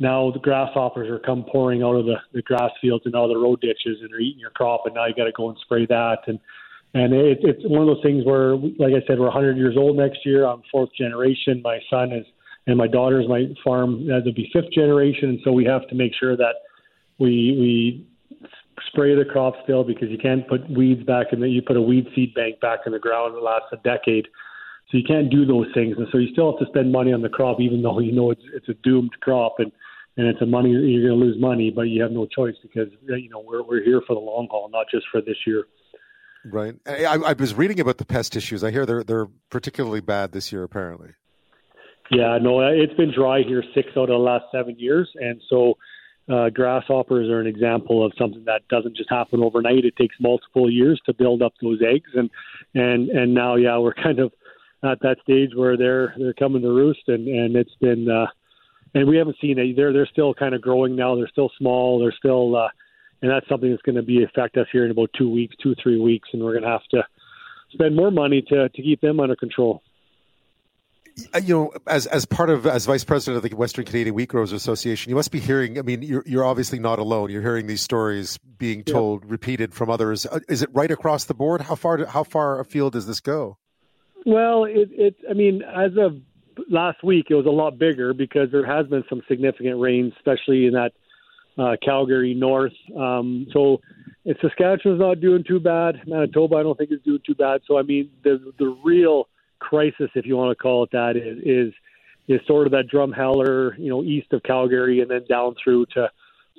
now the grasshoppers are come pouring out of the, the grass fields and of the road ditches and are eating your crop, and now you got to go and spray that. And and it, it's one of those things where, like I said, we're 100 years old next year. I'm fourth generation. My son is, and my daughter's my farm. That'll be fifth generation, and so we have to make sure that we we spray the crop still because you can't put weeds back in the. You put a weed seed bank back in the ground that lasts a decade. So you can't do those things, and so you still have to spend money on the crop, even though you know it's it's a doomed crop. And and it's a money you're going to lose money, but you have no choice because you know we're we're here for the long haul, not just for this year. Right. I, I was reading about the pest issues. I hear they're they're particularly bad this year, apparently. Yeah, no, it's been dry here six out of the last seven years, and so uh, grasshoppers are an example of something that doesn't just happen overnight. It takes multiple years to build up those eggs, and and and now, yeah, we're kind of at that stage where they're they're coming to roost, and and it's been uh, and we haven't seen it. They're they're still kind of growing now. They're still small. They're still, uh, and that's something that's going to be affect us here in about two weeks, two three weeks, and we're going to have to spend more money to to keep them under control. Uh, you know, as as part of as vice president of the Western Canadian Wheat Growers Association, you must be hearing. I mean, you're you're obviously not alone. You're hearing these stories being told, yeah. repeated from others. Uh, is it right across the board? How far how far afield does this go? Well, it, it I mean, as of last week, it was a lot bigger because there has been some significant rain, especially in that uh, Calgary north. Um, so, Saskatchewan's not doing too bad. Manitoba, I don't think is doing too bad. So, I mean, the the real crisis, if you want to call it that, is is, is sort of that Drumheller, you know, east of Calgary, and then down through to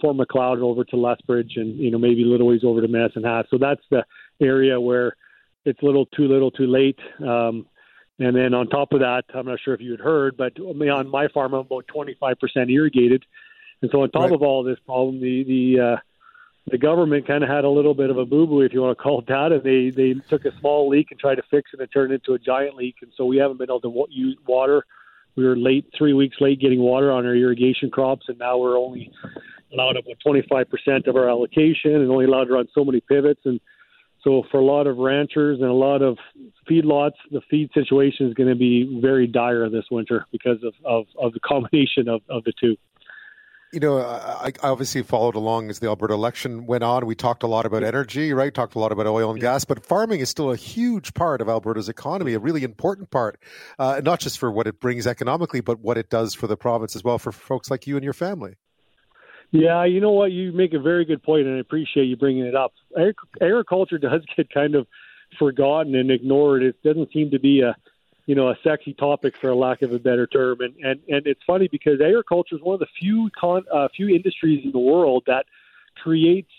Fort Macleod and over to Lethbridge, and you know maybe a little ways over to Medicine Hat. So that's the area where it's little too little, too late. Um, and then on top of that, I'm not sure if you had heard, but on my farm, I'm about 25% irrigated. And so on top right. of all this problem, the the uh, the government kind of had a little bit of a boo boo, if you want to call it that, and they they took a small leak and tried to fix it and turn it into a giant leak, and so we haven't been able to use water. We were late, three weeks late getting water on our irrigation crops, and now we're only allowed about 25% of our allocation and only allowed to run so many pivots. And so for a lot of ranchers and a lot of feedlots, the feed situation is going to be very dire this winter because of, of, of the combination of, of the two you know, I, I, obviously followed along as the Alberta election went on. We talked a lot about energy, right? Talked a lot about oil and gas, but farming is still a huge part of Alberta's economy, a really important part, uh, not just for what it brings economically, but what it does for the province as well for folks like you and your family. Yeah, you know what? You make a very good point, and I appreciate you bringing it up. Agriculture does get kind of forgotten and ignored. It doesn't seem to be a you know a sexy topic for a lack of a better term and and and it's funny because agriculture is one of the few con uh, few industries in the world that creates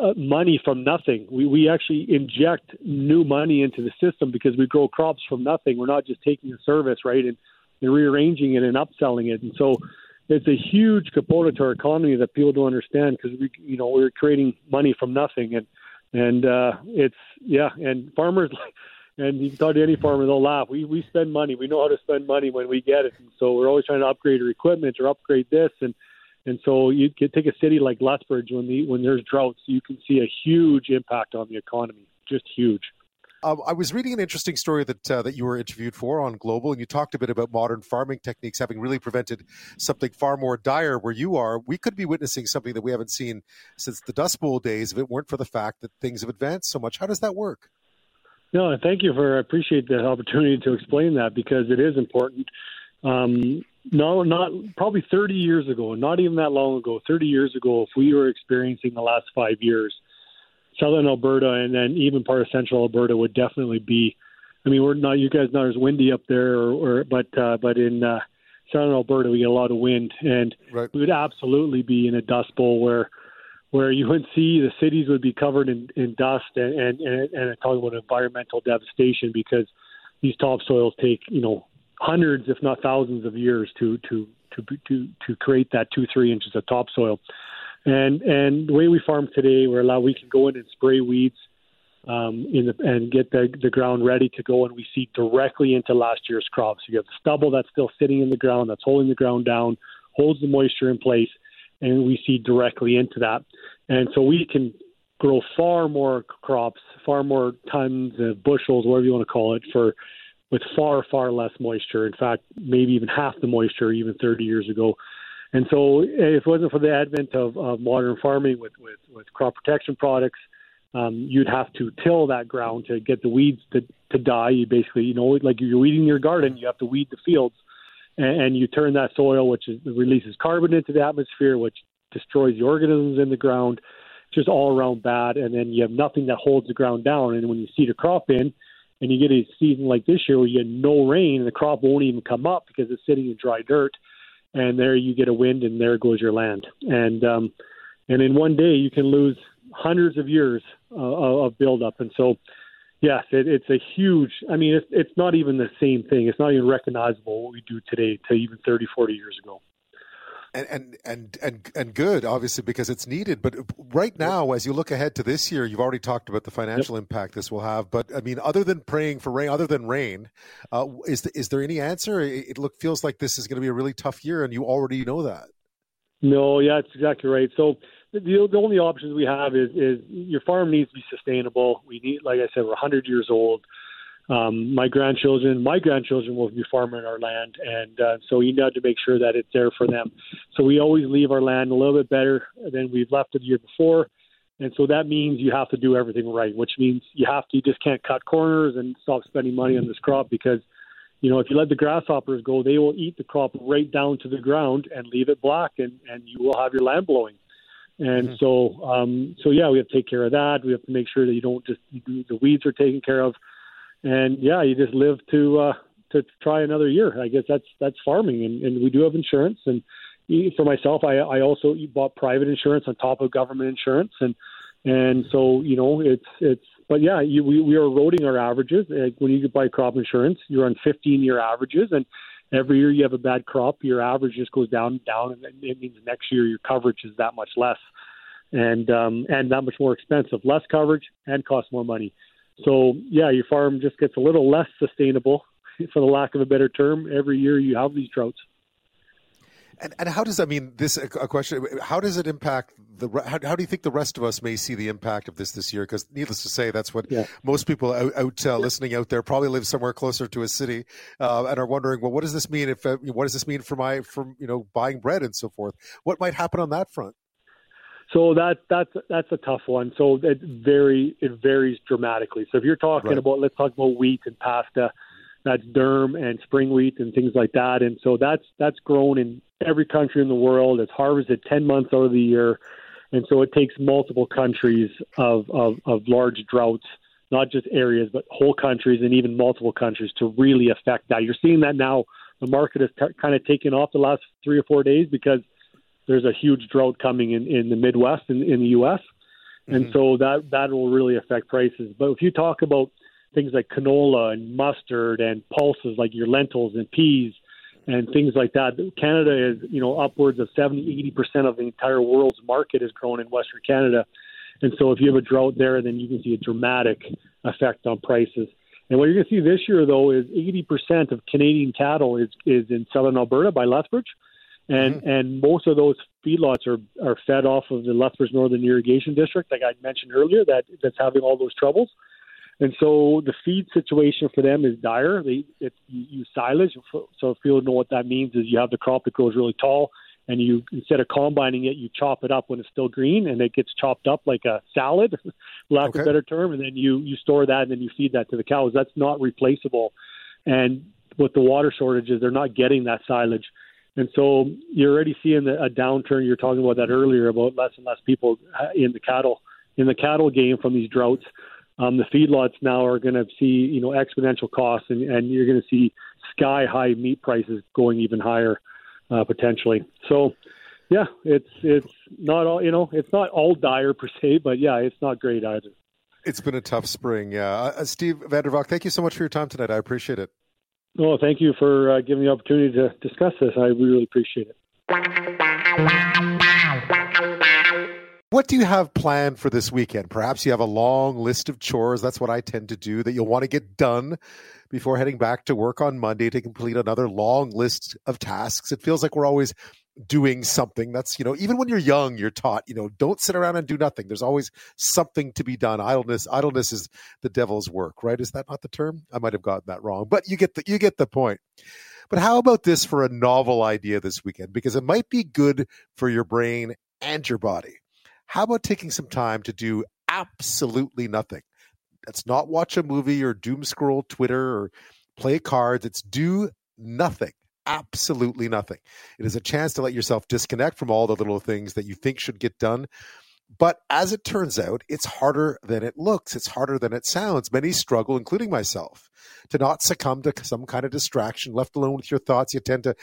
uh, money from nothing we we actually inject new money into the system because we grow crops from nothing we're not just taking a service right and, and rearranging it and upselling it and so it's a huge component to our economy that people don't understand because we you know we're creating money from nothing and and uh it's yeah and farmers and you can talk to any farmer, they'll laugh. We we spend money. We know how to spend money when we get it. And so we're always trying to upgrade our equipment or upgrade this. And and so you can take a city like Lethbridge when the when there's droughts, you can see a huge impact on the economy, just huge. Um, I was reading an interesting story that uh, that you were interviewed for on Global, and you talked a bit about modern farming techniques having really prevented something far more dire where you are. We could be witnessing something that we haven't seen since the Dust Bowl days if it weren't for the fact that things have advanced so much. How does that work? No, thank you for. I appreciate the opportunity to explain that because it is important. Um, no, not probably 30 years ago, not even that long ago. 30 years ago, if we were experiencing the last five years, southern Alberta and then even part of central Alberta would definitely be. I mean, we're not you guys not as windy up there, or, or but uh, but in uh, southern Alberta we get a lot of wind, and right. we would absolutely be in a dust bowl where where you would see the cities would be covered in, in dust and, and, and, and talking about environmental devastation because these topsoils take, you know, hundreds, if not thousands of years to, to, to, to, to create that two, three inches of topsoil. And, and the way we farm today, we're allowed, we can go in and spray weeds um, in the, and get the, the ground ready to go, and we seed directly into last year's crops. You have the stubble that's still sitting in the ground, that's holding the ground down, holds the moisture in place, and we seed directly into that. And so we can grow far more crops, far more tons of bushels, whatever you want to call it, for with far far less moisture. In fact, maybe even half the moisture even 30 years ago. And so, if it wasn't for the advent of, of modern farming with, with, with crop protection products, um, you'd have to till that ground to get the weeds to, to die. You basically, you know, like you're weeding your garden, you have to weed the fields and, and you turn that soil, which is, releases carbon into the atmosphere, which destroys the organisms in the ground, just all around bad. And then you have nothing that holds the ground down. And when you seed a crop in, and you get a season like this year where you get no rain and the crop won't even come up because it's sitting in dry dirt, and there you get a wind and there goes your land. And um, and in one day you can lose hundreds of years uh, of buildup. And so Yes, it, it's a huge. I mean, it's it's not even the same thing. It's not even recognizable what we do today to even 30, 40 years ago. And, and and and and good, obviously, because it's needed. But right now, as you look ahead to this year, you've already talked about the financial yep. impact this will have. But I mean, other than praying for rain, other than rain, uh, is the, is there any answer? It, it look feels like this is going to be a really tough year, and you already know that. No, yeah, that's exactly right. So the, the only options we have is, is your farm needs to be sustainable. We need, like I said, we're 100 years old. Um, my grandchildren, my grandchildren will be farming our land, and uh, so you need to make sure that it's there for them. So we always leave our land a little bit better than we've left it the year before, and so that means you have to do everything right, which means you have to you just can't cut corners and stop spending money on this crop because you know, if you let the grasshoppers go, they will eat the crop right down to the ground and leave it black, and and you will have your land blowing. And mm-hmm. so, um, so yeah, we have to take care of that. We have to make sure that you don't just the weeds are taken care of, and yeah, you just live to uh, to try another year. I guess that's that's farming, and, and we do have insurance. And for myself, I I also bought private insurance on top of government insurance, and and so you know it's it's but yeah, you, we we are eroding our averages. Like when you buy crop insurance, you're on 15 year averages, and every year you have a bad crop, your average just goes down down, and it means next year your coverage is that much less, and um, and that much more expensive, less coverage and costs more money. So yeah, your farm just gets a little less sustainable, for the lack of a better term, every year you have these droughts. And, and how does I mean this a question? How does it impact the? How, how do you think the rest of us may see the impact of this this year? Because needless to say, that's what yeah. most people out, out uh, listening out there probably live somewhere closer to a city uh, and are wondering, well, what does this mean? If uh, what does this mean for my from you know buying bread and so forth? What might happen on that front? So that that's that's a tough one. So it very it varies dramatically. So if you're talking right. about let's talk about wheat and pasta, that's durum and spring wheat and things like that. And so that's that's grown in every country in the world. It's harvested 10 months out of the year. And so it takes multiple countries of, of, of large droughts, not just areas, but whole countries and even multiple countries to really affect that. You're seeing that now. The market has t- kind of taken off the last three or four days because there's a huge drought coming in, in the Midwest in, in the U.S. And mm-hmm. so that, that will really affect prices. But if you talk about things like canola and mustard and pulses like your lentils and peas – and things like that. Canada is, you know, upwards of 70, 80% of the entire world's market is grown in Western Canada. And so if you have a drought there, then you can see a dramatic effect on prices. And what you're going to see this year, though, is 80% of Canadian cattle is, is in southern Alberta by Lethbridge. And mm-hmm. and most of those feedlots are, are fed off of the Lethbridge Northern Irrigation District, like I mentioned earlier, that that's having all those troubles. And so the feed situation for them is dire. They it, you use silage. So if you don't know what that means, is you have the crop that grows really tall, and you instead of combining it, you chop it up when it's still green, and it gets chopped up like a salad, lack okay. of a better term, and then you you store that and then you feed that to the cows. That's not replaceable. And with the water shortages, they're not getting that silage. And so you're already seeing a downturn. You're talking about that earlier about less and less people uh, in the cattle in the cattle game from these droughts um, the feedlots now are going to see you know exponential costs, and, and you're going to see sky high meat prices going even higher uh, potentially. So, yeah, it's it's not all you know it's not all dire per se, but yeah, it's not great either. It's been a tough spring. Yeah, uh, Steve Vandervalk, thank you so much for your time tonight. I appreciate it. Well, thank you for uh, giving me the opportunity to discuss this. I really appreciate it. What do you have planned for this weekend? Perhaps you have a long list of chores. That's what I tend to do that you'll want to get done before heading back to work on Monday to complete another long list of tasks. It feels like we're always doing something. That's, you know, even when you're young, you're taught, you know, don't sit around and do nothing. There's always something to be done. Idleness, idleness is the devil's work, right? Is that not the term? I might have gotten that wrong, but you get the you get the point. But how about this for a novel idea this weekend? Because it might be good for your brain and your body. How about taking some time to do absolutely nothing? Let's not watch a movie or doom scroll Twitter or play cards. It's do nothing. Absolutely nothing. It is a chance to let yourself disconnect from all the little things that you think should get done. But as it turns out, it's harder than it looks. It's harder than it sounds. Many struggle, including myself, to not succumb to some kind of distraction. Left alone with your thoughts, you tend to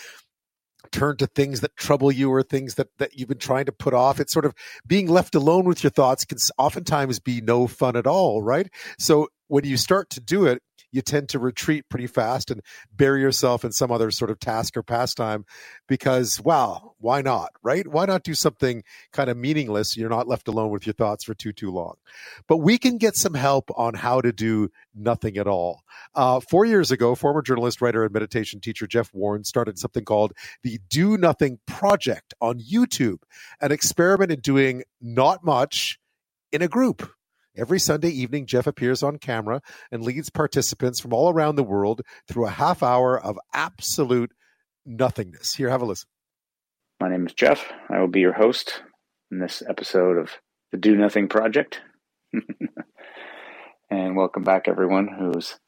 turn to things that trouble you or things that, that you've been trying to put off. It's sort of being left alone with your thoughts can oftentimes be no fun at all, right? So when you start to do it, you tend to retreat pretty fast and bury yourself in some other sort of task or pastime because, wow, why not, right? Why not do something kind of meaningless? You're not left alone with your thoughts for too, too long. But we can get some help on how to do nothing at all. Uh, four years ago, former journalist, writer, and meditation teacher Jeff Warren started something called the Do Nothing Project on YouTube, an experiment in doing not much in a group Every Sunday evening, Jeff appears on camera and leads participants from all around the world through a half hour of absolute nothingness. Here, have a listen. My name is Jeff. I will be your host in this episode of the Do Nothing Project. and welcome back, everyone who's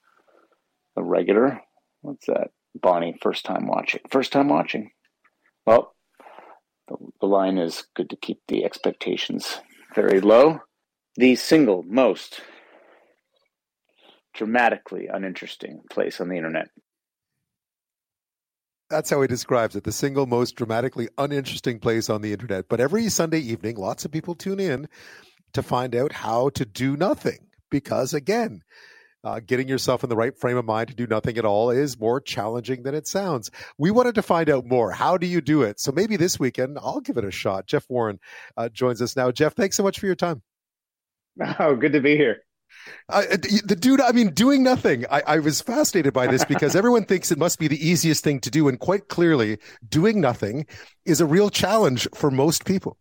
a regular. What's that? Bonnie, first time watching. First time watching. Well, the, line is good to keep the expectations very low. The single most dramatically uninteresting place on the internet. That's how he describes it the single most dramatically uninteresting place on the internet. But every Sunday evening, lots of people tune in to find out how to do nothing. Because again, uh, getting yourself in the right frame of mind to do nothing at all is more challenging than it sounds. We wanted to find out more. How do you do it? So maybe this weekend I'll give it a shot. Jeff Warren uh, joins us now. Jeff, thanks so much for your time. Oh, good to be here. Uh, the dude, I mean, doing nothing. I, I was fascinated by this because everyone thinks it must be the easiest thing to do. And quite clearly, doing nothing is a real challenge for most people.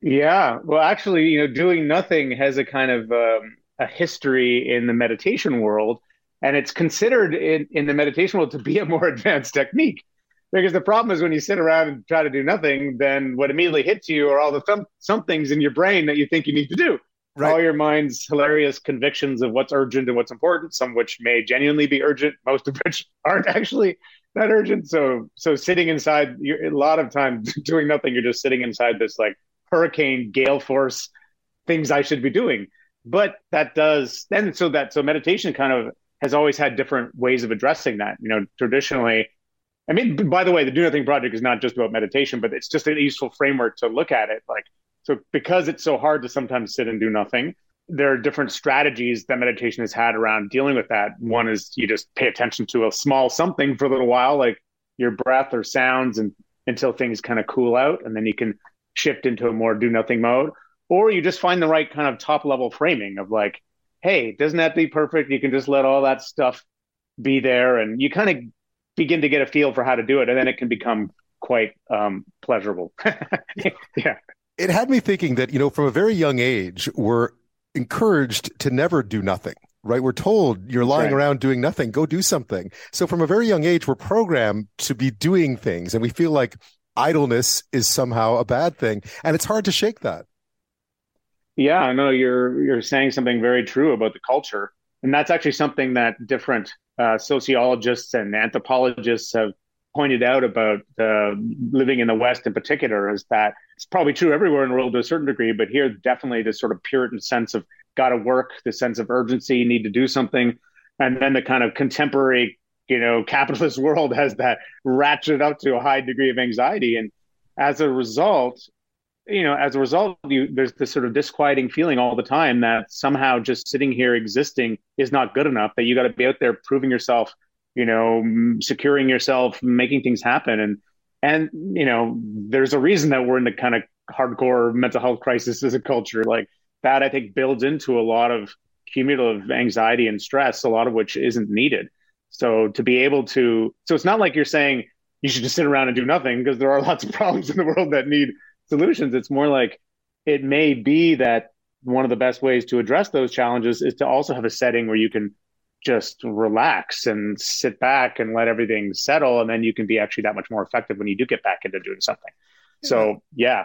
Yeah. Well, actually, you know, doing nothing has a kind of um, a history in the meditation world. And it's considered in, in the meditation world to be a more advanced technique. Because the problem is when you sit around and try to do nothing, then what immediately hits you are all the th- some things in your brain that you think you need to do. Right. All your mind's hilarious convictions of what's urgent and what's important, some which may genuinely be urgent, most of which aren't actually that urgent. So, so sitting inside, a lot of time doing nothing, you're just sitting inside this like hurricane, gale force, things I should be doing. But that does then so that so meditation kind of has always had different ways of addressing that. You know, traditionally, I mean, by the way, the Do Nothing Project is not just about meditation, but it's just a useful framework to look at it. Like, so because it's so hard to sometimes sit and do nothing, there are different strategies that meditation has had around dealing with that. One is you just pay attention to a small something for a little while, like your breath or sounds, and until things kind of cool out, and then you can shift into a more do nothing mode or you just find the right kind of top level framing of like, hey, doesn't that be perfect? You can just let all that stuff be there, and you kind of begin to get a feel for how to do it, and then it can become quite um, pleasurable. yeah. It had me thinking that, you know, from a very young age, we're encouraged to never do nothing, right? We're told you're lying right. around doing nothing, go do something. So from a very young age, we're programmed to be doing things and we feel like idleness is somehow a bad thing. And it's hard to shake that. Yeah, no, you're you're saying something very true about the culture, and that's actually something that different uh, sociologists and anthropologists have pointed out about uh, living in the West in particular. Is that it's probably true everywhere in the world to a certain degree, but here definitely this sort of Puritan sense of got to work, the sense of urgency, need to do something, and then the kind of contemporary, you know, capitalist world has that ratcheted up to a high degree of anxiety, and as a result, you know, as a result, you, there's this sort of disquieting feeling all the time that somehow just sitting here existing is not good enough. That you got to be out there proving yourself, you know, securing yourself, making things happen, and and you know, there's a reason that we're in the kind of hardcore mental health crisis as a culture. Like that, I think builds into a lot of cumulative anxiety and stress, a lot of which isn't needed. So to be able to, so it's not like you're saying you should just sit around and do nothing because there are lots of problems in the world that need solutions. It's more like it may be that one of the best ways to address those challenges is to also have a setting where you can just relax and sit back and let everything settle and then you can be actually that much more effective when you do get back into doing something so yeah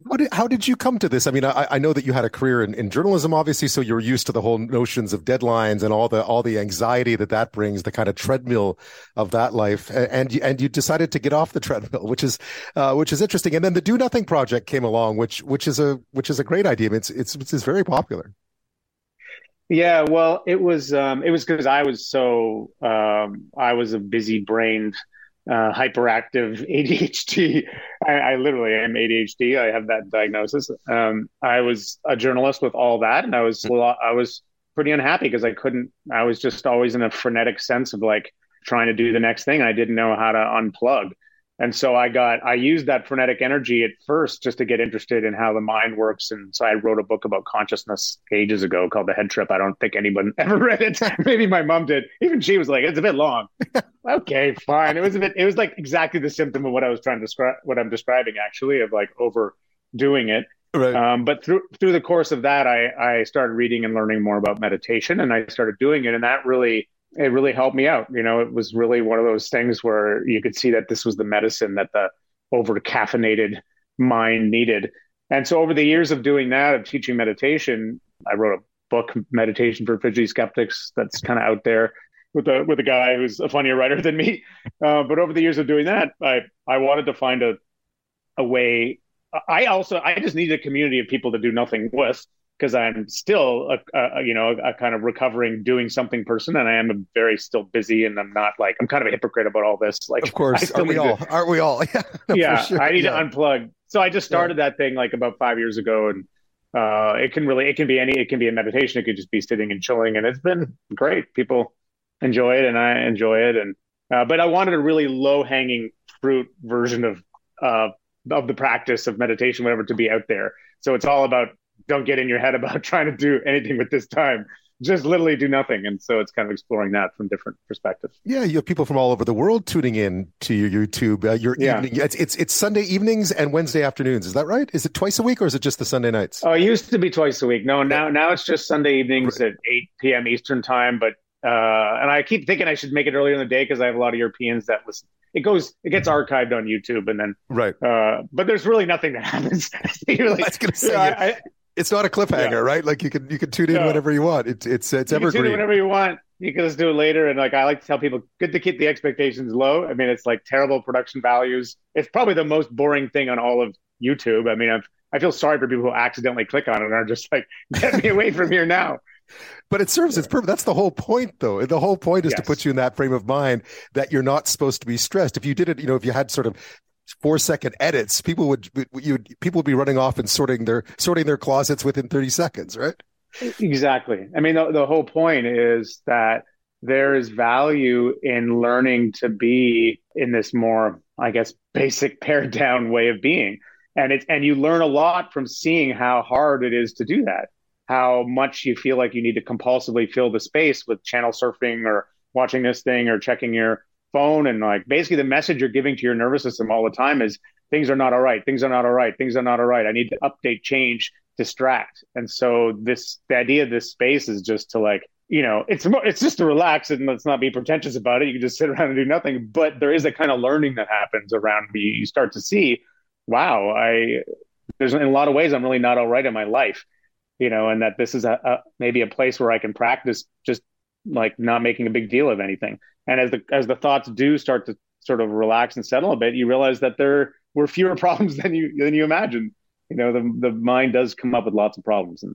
what, how did you come to this? I mean, I, I know that you had a career in, in, journalism, obviously, so you're used to the whole notions of deadlines and all the all the anxiety that that brings, the kind of treadmill of that life, and and you decided to get off the treadmill, which is uh, which is interesting. And then the Do Nothing project came along, which which is a which is a great idea. I mean, it's it's it's very popular. Yeah, well, it was um, it was because I was so um, I was a busy brained uh, hyperactive ADHD. I, I, literally am ADHD. I have that diagnosis. Um, I was a journalist with all that, and I was I was pretty unhappy because I couldn't. I was just always in a frenetic sense of like trying to do the next thing. I didn't know how to unplug. And so I got, I used that frenetic energy at first just to get interested in how the mind works. And so I wrote a book about consciousness ages ago called The Head Trip. I don't think anyone ever read it. Maybe my mom did. Even she was like, it's a bit long. okay, fine. It was a bit, it was like exactly the symptom of what I was trying to describe, what I'm describing actually, of like overdoing it. Right. Um, but through through the course of that, I I started reading and learning more about meditation, and I started doing it, and that really it really helped me out. You know, it was really one of those things where you could see that this was the medicine that the over caffeinated mind needed. And so over the years of doing that, of teaching meditation, I wrote a book, Meditation for Fidgety Skeptics, that's kind of out there with a with a guy who's a funnier writer than me. Uh, but over the years of doing that, I I wanted to find a a way. I also I just needed a community of people to do nothing with because I'm still a, a, you know a kind of recovering doing something person, and I am a very still busy, and I'm not like I'm kind of a hypocrite about all this. Like, of course, aren't we all? To, aren't we all? yeah, yeah sure. I need yeah. to unplug. So I just started yeah. that thing like about five years ago, and uh, it can really it can be any it can be a meditation, it could just be sitting and chilling, and it's been great. People enjoy it, and I enjoy it, and uh, but I wanted a really low hanging fruit version of uh, of the practice of meditation, whatever, to be out there. So it's all about don't get in your head about trying to do anything with this time. Just literally do nothing. And so it's kind of exploring that from different perspectives. Yeah you have people from all over the world tuning in to your youtube uh, your yeah. evening. It's, it's it's sunday evenings and wednesday afternoons. Is that right? Is it twice a week or is it just the sunday nights? Oh it used to be twice a week. No now now it's just sunday evenings right. at 8 p.m eastern time. But uh and i keep thinking i should make it earlier in the day because i have a lot of europeans that listen. It goes it gets archived on youtube and then right. uh but there's really nothing that happens. Really, I was gonna say, you know, I, it's not a cliffhanger, yeah. right? Like you can you can tune in no. whenever you want. It's it's it's you evergreen. Can tune in whenever you want. You can just do it later. And like I like to tell people, good to keep the expectations low. I mean, it's like terrible production values. It's probably the most boring thing on all of YouTube. I mean, I've, I feel sorry for people who accidentally click on it and are just like, get me away from here now. But it serves its purpose. That's the whole point, though. The whole point is yes. to put you in that frame of mind that you're not supposed to be stressed. If you did it, you know, if you had sort of four second edits, people would you people would be running off and sorting their sorting their closets within 30 seconds, right? Exactly. I mean, the, the whole point is that there is value in learning to be in this more, I guess, basic pared down way of being. And it's and you learn a lot from seeing how hard it is to do that. How much you feel like you need to compulsively fill the space with channel surfing or watching this thing or checking your phone and like basically the message you're giving to your nervous system all the time is things are not all right. Things are not all right. Things are not all right. I need to update change distract. And so this the idea of this space is just to like you know it's it's just to relax and let's not be pretentious about it. You can just sit around and do nothing. But there is a kind of learning that happens around me. You start to see wow i there's in a lot of ways i'm really not all right in my life you know and that this is a, a maybe a place where i can practice just like not making a big deal of anything. And as the as the thoughts do start to sort of relax and settle a bit, you realize that there were fewer problems than you than you imagine. You know, the the mind does come up with lots of problems, and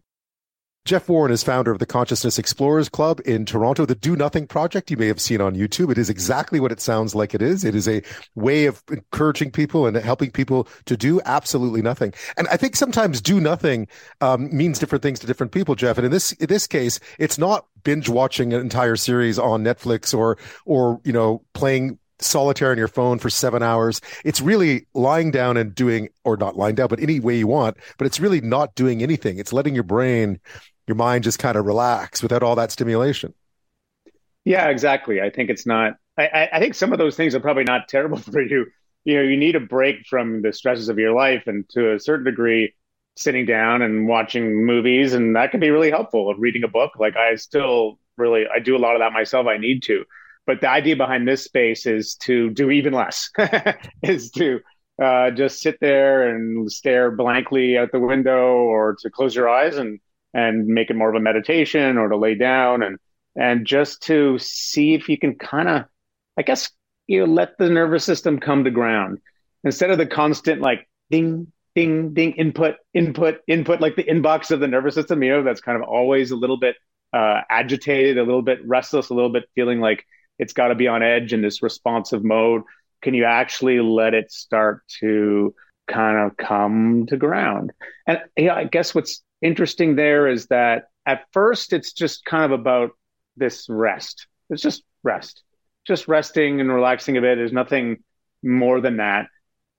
Jeff Warren is founder of the Consciousness Explorers Club in Toronto, the Do Nothing Project you may have seen on YouTube. It is exactly what it sounds like it is. It is a way of encouraging people and helping people to do absolutely nothing. And I think sometimes do nothing um, means different things to different people, Jeff. And in this in this case, it's not binge watching an entire series on Netflix or or you know playing solitaire on your phone for seven hours. It's really lying down and doing, or not lying down, but any way you want, but it's really not doing anything. It's letting your brain your mind just kind of relax without all that stimulation. Yeah, exactly. I think it's not. I, I think some of those things are probably not terrible for you. You know, you need a break from the stresses of your life, and to a certain degree, sitting down and watching movies, and that can be really helpful. Reading a book, like I still really, I do a lot of that myself. I need to, but the idea behind this space is to do even less. is to uh, just sit there and stare blankly out the window, or to close your eyes and and make it more of a meditation or to lay down and and just to see if you can kind of i guess you know, let the nervous system come to ground. Instead of the constant like ding ding ding input input input like the inbox of the nervous system you know that's kind of always a little bit uh, agitated a little bit restless a little bit feeling like it's got to be on edge in this responsive mode. Can you actually let it start to kind of come to ground? And yeah i guess what's interesting there is that at first it's just kind of about this rest. It's just rest, just resting and relaxing a bit. There's nothing more than that.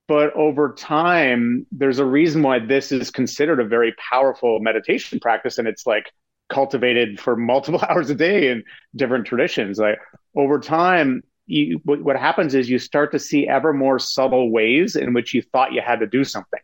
But over time, there's a reason why this is considered a very powerful meditation practice. And it's like cultivated for multiple hours a day in different traditions. Like over time, you, what happens is you start to see ever more subtle ways in which you thought you had to do something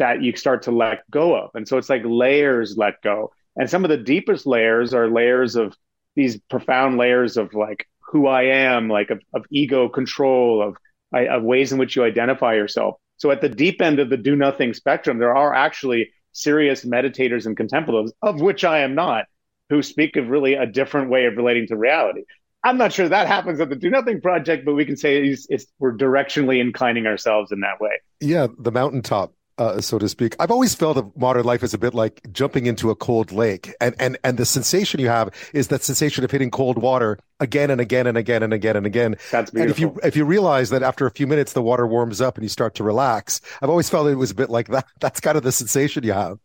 that you start to let go of. And so it's like layers let go. And some of the deepest layers are layers of these profound layers of like who I am, like of, of ego control, of, of ways in which you identify yourself. So at the deep end of the do nothing spectrum, there are actually serious meditators and contemplatives, of which I am not, who speak of really a different way of relating to reality. I'm not sure that happens at the Do Nothing Project, but we can say it's, it's, we're directionally inclining ourselves in that way. Yeah, the mountaintop uh, so to speak. I've always felt of modern life is a bit like jumping into a cold lake, and and and the sensation you have is that sensation of hitting cold water again and again and again and again and again. That's beautiful. And if you if you realize that after a few minutes the water warms up and you start to relax, I've always felt it was a bit like that. That's kind of the sensation you have.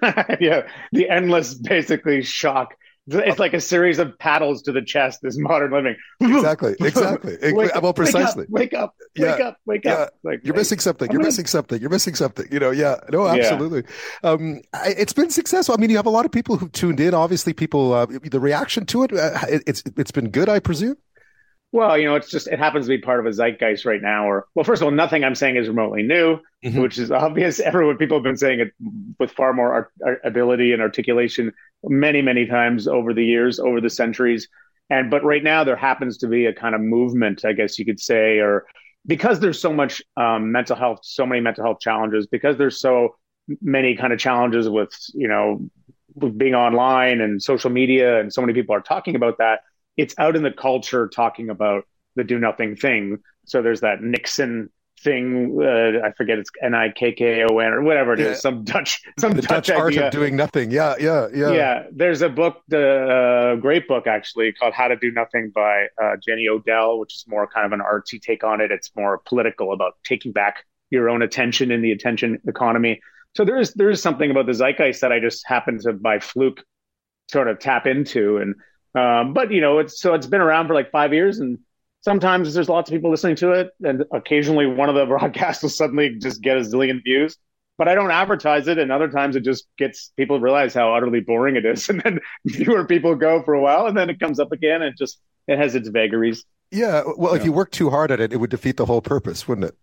yeah, the endless basically shock it's like a series of paddles to the chest. This modern living. Exactly. Exactly. wake well, precisely. Wake up. Wake up. Wake yeah. up. Wake yeah. up. Like, you're missing something. You're missing something. You're missing something. You know. Yeah. No. Absolutely. Yeah. Um, it's been successful. I mean, you have a lot of people who tuned in. Obviously, people. Uh, the reaction to it. Uh, it's it's been good. I presume. Well, you know, it's just it happens to be part of a zeitgeist right now. Or well, first of all, nothing I'm saying is remotely new, mm-hmm. which is obvious. Everyone, people have been saying it with far more art, art, ability and articulation many, many times over the years, over the centuries. And but right now there happens to be a kind of movement, I guess you could say, or because there's so much um, mental health, so many mental health challenges, because there's so many kind of challenges with you know with being online and social media, and so many people are talking about that it's out in the culture talking about the do nothing thing. So there's that niksen thing. Uh, I forget it's N I K K O N or whatever it yeah. is. Some Dutch, some the Dutch, Dutch idea. art of doing nothing. Yeah, yeah, yeah. Yeah. There's a book, the uh, great book actually called How to Do Nothing by uh, Jenny Odell, which is more kind of an artsy take on it. It's more political about taking back your own attention in the attention economy. So there is there is something about the zeitgeist that I just happened to by fluke sort of tap into and um, but you know, it's so it's been around for like five years, and sometimes there's lots of people listening to it, and occasionally one of the broadcasts will suddenly just get a zillion views. But I don't advertise it, and other times it just gets people realize how utterly boring it is, and then fewer people go for a while, and then it comes up again, and it just it has its vagaries. Yeah, well, if you work too hard at it, it would defeat the whole purpose, wouldn't it?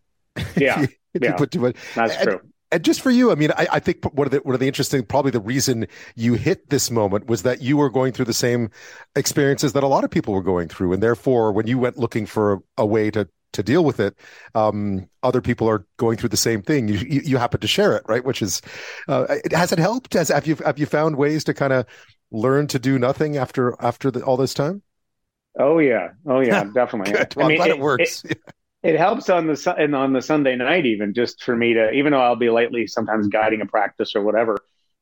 Yeah, if you, if yeah. you put too much. That's and, true and just for you, I mean, I, I, think one of the one of the interesting, probably the reason you hit this moment was that you were going through the same experiences that a lot of people were going through, and therefore, when you went looking for a, way to to deal with it, um, other people are going through the same thing. You you, you happen to share it, right? Which is, uh, has it helped? Has have you have you found ways to kind of learn to do nothing after after the, all this time? Oh yeah, oh yeah, definitely. Good. Well, I mean, I'm glad it, it works. It, it helps on the and on the Sunday night even just for me to even though I'll be lightly sometimes guiding a practice or whatever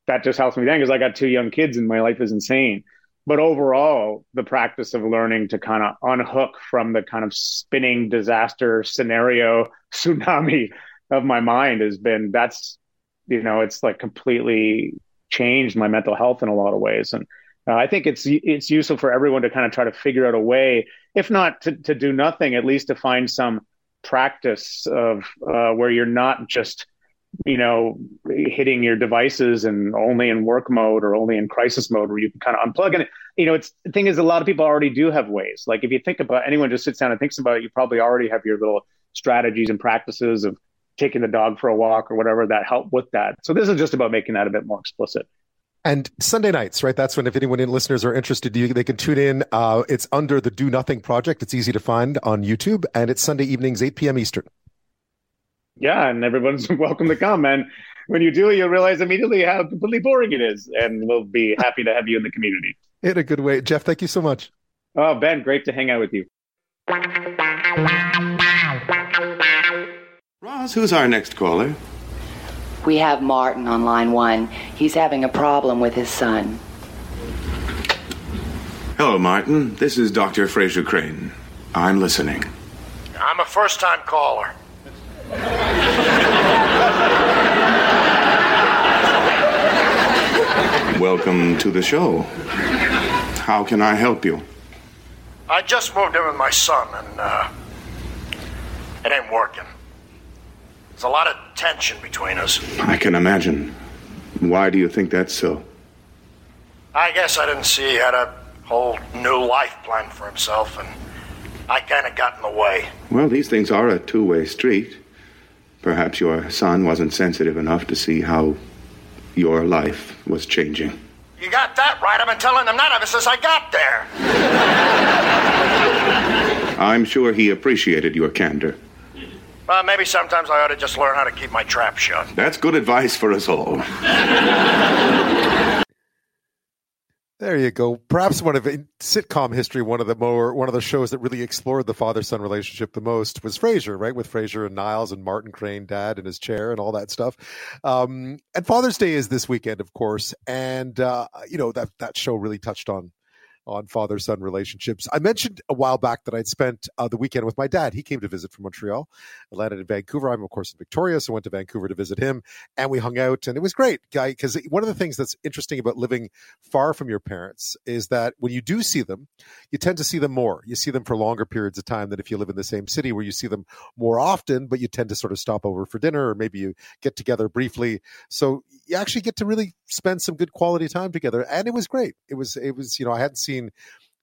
that just helps me then because I got two young kids and my life is insane. But overall the practice of learning to kind of unhook from the kind of spinning disaster scenario tsunami of my mind has been that's you know it's like completely changed my mental health in a lot of ways. And uh, I think it's it's useful for everyone to kind of try to figure out a way, if not to, to do nothing, at least to find some practice of uh, where you're not just you know hitting your devices and only in work mode or only in crisis mode where you can kind of unplug. And you know it's the thing is a lot of people already do have ways. Like if you think about anyone just sits down and thinks about it you probably already have your little strategies and practices of taking the dog for a walk or whatever that help with that. So this is just about making that a bit more explicit and Sunday nights, right? That's when, if anyone in listeners are interested, you, they can tune in. Uh, it's under the Do Nothing Project. It's easy to find on YouTube, and it's Sunday evenings, 8 p.m. Eastern. Yeah, and everyone's welcome to come. And when you do, you'll realize immediately how completely boring it is, and we'll be happy to have you in the community. In a good way. Jeff, thank you so much. Oh, Ben, great to hang out with you. Roz, who's our next caller? We have Martin on line one. He's having a problem with his son. Hello, Martin. This is Dr. Frasier Crane. I'm listening. I'm a first time caller. Welcome to the show. How can I help you? I just moved in with my son, and uh, it ain't working. There's a lot of tension between us. I can imagine. Why do you think that's so? I guess I didn't see he had a whole new life planned for himself, and I kind of got in the way. Well, these things are a two way street. Perhaps your son wasn't sensitive enough to see how your life was changing. You got that right. I've been telling them that ever since I got there. I'm sure he appreciated your candor. Well, maybe sometimes I ought to just learn how to keep my trap shut. That's good advice for us all. There you go. Perhaps one of in sitcom history, one of the more one of the shows that really explored the father son relationship the most was Frasier, right? With Frasier and Niles and Martin Crane, dad in his chair, and all that stuff. Um, and Father's Day is this weekend, of course, and uh, you know that that show really touched on on father son relationships. I mentioned a while back that I'd spent uh, the weekend with my dad. He came to visit from Montreal. I landed in Vancouver. I'm, of course, in Victoria, so I went to Vancouver to visit him. And we hung out, and it was great, guy. Because one of the things that's interesting about living far from your parents is that when you do see them, you tend to see them more. You see them for longer periods of time than if you live in the same city where you see them more often, but you tend to sort of stop over for dinner or maybe you get together briefly. So you actually get to really spend some good quality time together. And it was great. It was, it was, you know, I hadn't seen seen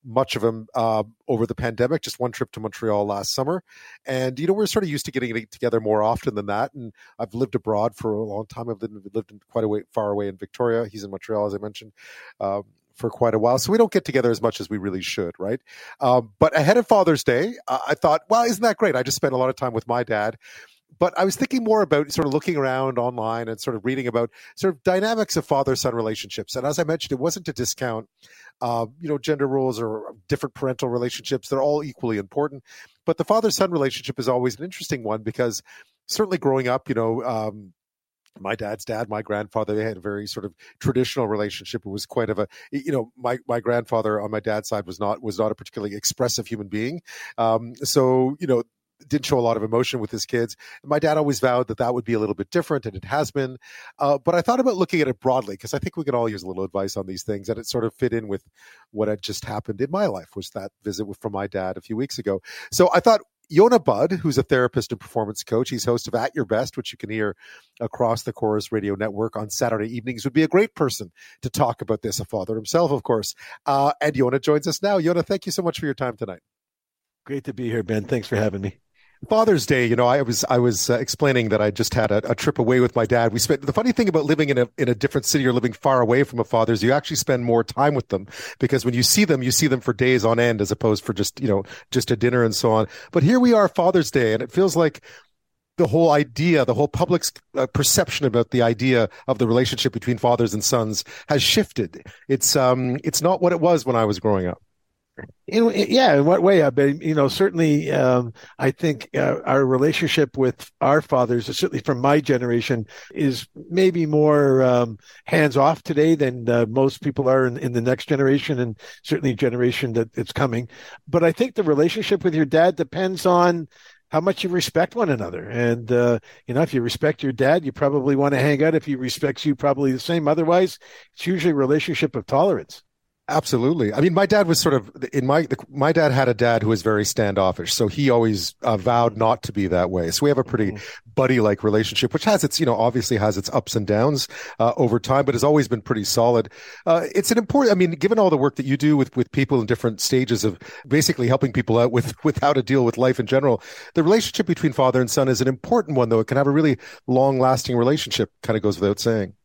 much of him uh, over the pandemic. Just one trip to Montreal last summer, and you know we're sort of used to getting together more often than that. And I've lived abroad for a long time. I've lived in quite a way far away in Victoria. He's in Montreal, as I mentioned. Um, for quite a while, so we don't get together as much as we really should, right? Um, but ahead of Father's Day, uh, I thought, well, isn't that great? I just spent a lot of time with my dad, but I was thinking more about sort of looking around online and sort of reading about sort of dynamics of father son relationships. And as I mentioned, it wasn't to discount, uh, you know, gender roles or different parental relationships. They're all equally important. But the father son relationship is always an interesting one because certainly growing up, you know, um, my dad's dad, my grandfather, they had a very sort of traditional relationship. It was quite of a, you know, my, my grandfather on my dad's side was not, was not a particularly expressive human being. Um, so, you know, didn't show a lot of emotion with his kids. My dad always vowed that that would be a little bit different, and it has been. Uh, but I thought about looking at it broadly because I think we can all use a little advice on these things, and it sort of fit in with what had just happened in my life. Was that visit from my dad a few weeks ago? So I thought Yonah Budd, who's a therapist and performance coach, he's host of At Your Best, which you can hear across the Corus Radio Network on Saturday evenings, would be a great person to talk about this. A father himself, of course. Uh, and Yonah joins us now. Yonah, thank you so much for your time tonight. Great to be here, Ben. Thanks for having me. Father's Day, you know, I was I was uh, explaining that I just had a, a, trip away with my dad. We spent the funny thing about living in a in a different city or living far away from a father is you actually spend more time with them because when you see them, you see them for days on end as opposed for just you know just a dinner and so on. But here we are, Father's Day, and it feels like the whole idea, the whole public's uh, perception about the idea of the relationship between fathers and sons has shifted. It's um it's not what it was when I was growing up. In, yeah, in what way? I mean, you know, certainly, um, I think uh, our relationship with our fathers, certainly from my generation, is maybe more um, hands off today than uh, most people are in, in, the next generation, and certainly generation that it's coming. But I think the relationship with your dad depends on how much you respect one another. And, uh, you know, if you respect your dad, you probably want to hang out. If he respects you, probably the same. Otherwise, it's usually a relationship of tolerance. Absolutely. I mean, my dad was sort of in my my dad had a dad who was very standoffish, so he always uh, vowed not to be that way. So we have a pretty mm-hmm. buddy like relationship, which has its you know obviously has its ups and downs uh, over time, but has always been pretty solid. Uh, it's an important. I mean, given all the work that you do with with people in different stages of basically helping people out with with how to deal with life in general, the relationship between father and son is an important one, though. It can have a really long lasting relationship. Kind of goes without saying.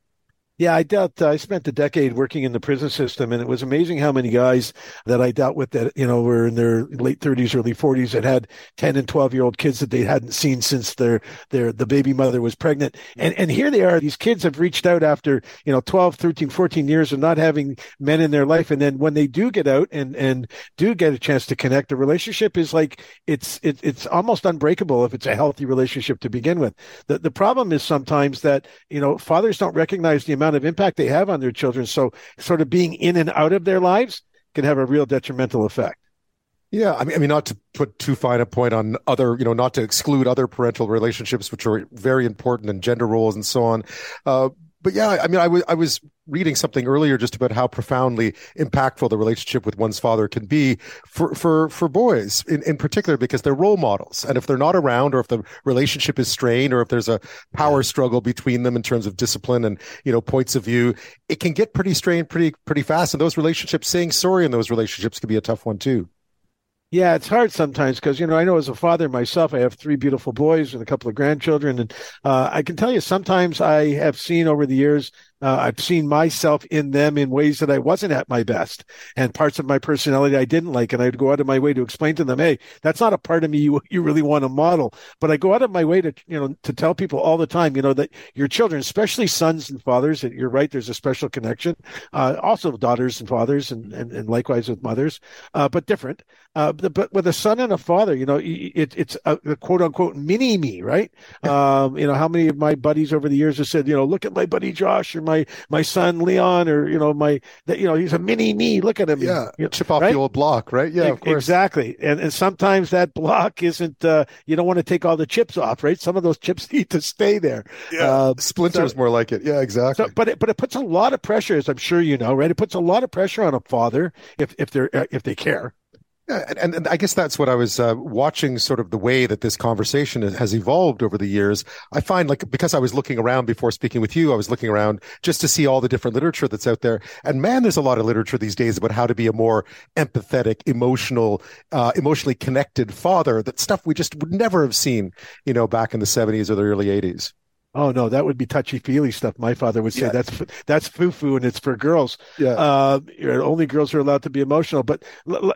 Yeah, I dealt. Uh, I spent a decade working in the prison system, and it was amazing how many guys that I dealt with that you know were in their late thirties, early forties, that had ten and twelve year old kids that they hadn't seen since their their the baby mother was pregnant, and and here they are. These kids have reached out after you know 12, 13, 14 years of not having men in their life, and then when they do get out and and do get a chance to connect, the relationship is like it's it, it's almost unbreakable if it's a healthy relationship to begin with. The the problem is sometimes that you know fathers don't recognize the amount amount of impact they have on their children. So, sort of being in and out of their lives can have a real detrimental effect. Yeah, I mean, I mean, not to put too fine a point on other, you know, not to exclude other parental relationships, which are very important, and gender roles and so on. Uh, but yeah, I mean, I was I was reading something earlier just about how profoundly impactful the relationship with one's father can be for for for boys in, in particular because they're role models, and if they're not around, or if the relationship is strained, or if there's a power struggle between them in terms of discipline and you know points of view, it can get pretty strained pretty pretty fast. And those relationships, saying sorry in those relationships, can be a tough one too. Yeah, it's hard sometimes because you know I know as a father myself, I have three beautiful boys and a couple of grandchildren, and uh, I can tell you sometimes I have seen over the years uh, I've seen myself in them in ways that I wasn't at my best and parts of my personality I didn't like. And I'd go out of my way to explain to them, Hey, that's not a part of me you, you really want to model. But I go out of my way to, you know, to tell people all the time, you know, that your children, especially sons and fathers, that you're right. There's a special connection. Uh, also daughters and fathers and, and, and likewise with mothers, uh, but different. Uh, but with a son and a father, you know, it, it's a, a quote unquote mini me, right? Um, you know, how many of my buddies over the years have said, you know, look at my buddy Josh or my my son Leon or you know my that you know he's a mini me. Look at him. Yeah, you know, chip off right? the old block, right? Yeah, of course. Exactly. And and sometimes that block isn't. Uh, you don't want to take all the chips off, right? Some of those chips need to stay there. Yeah, uh, splinters so, more like it. Yeah, exactly. So, but it, but it puts a lot of pressure, as I'm sure you know, right? It puts a lot of pressure on a father if if they're if they care yeah, and, and I guess that's what I was uh, watching sort of the way that this conversation has evolved over the years. I find like because I was looking around before speaking with you, I was looking around just to see all the different literature that's out there. And man, there's a lot of literature these days about how to be a more empathetic, emotional, uh, emotionally connected father. That stuff we just would never have seen, you know, back in the 70s or the early 80s. Oh no, that would be touchy feely stuff. My father would say yeah. that's that's foo foo and it's for girls. Yeah, uh, only girls are allowed to be emotional. But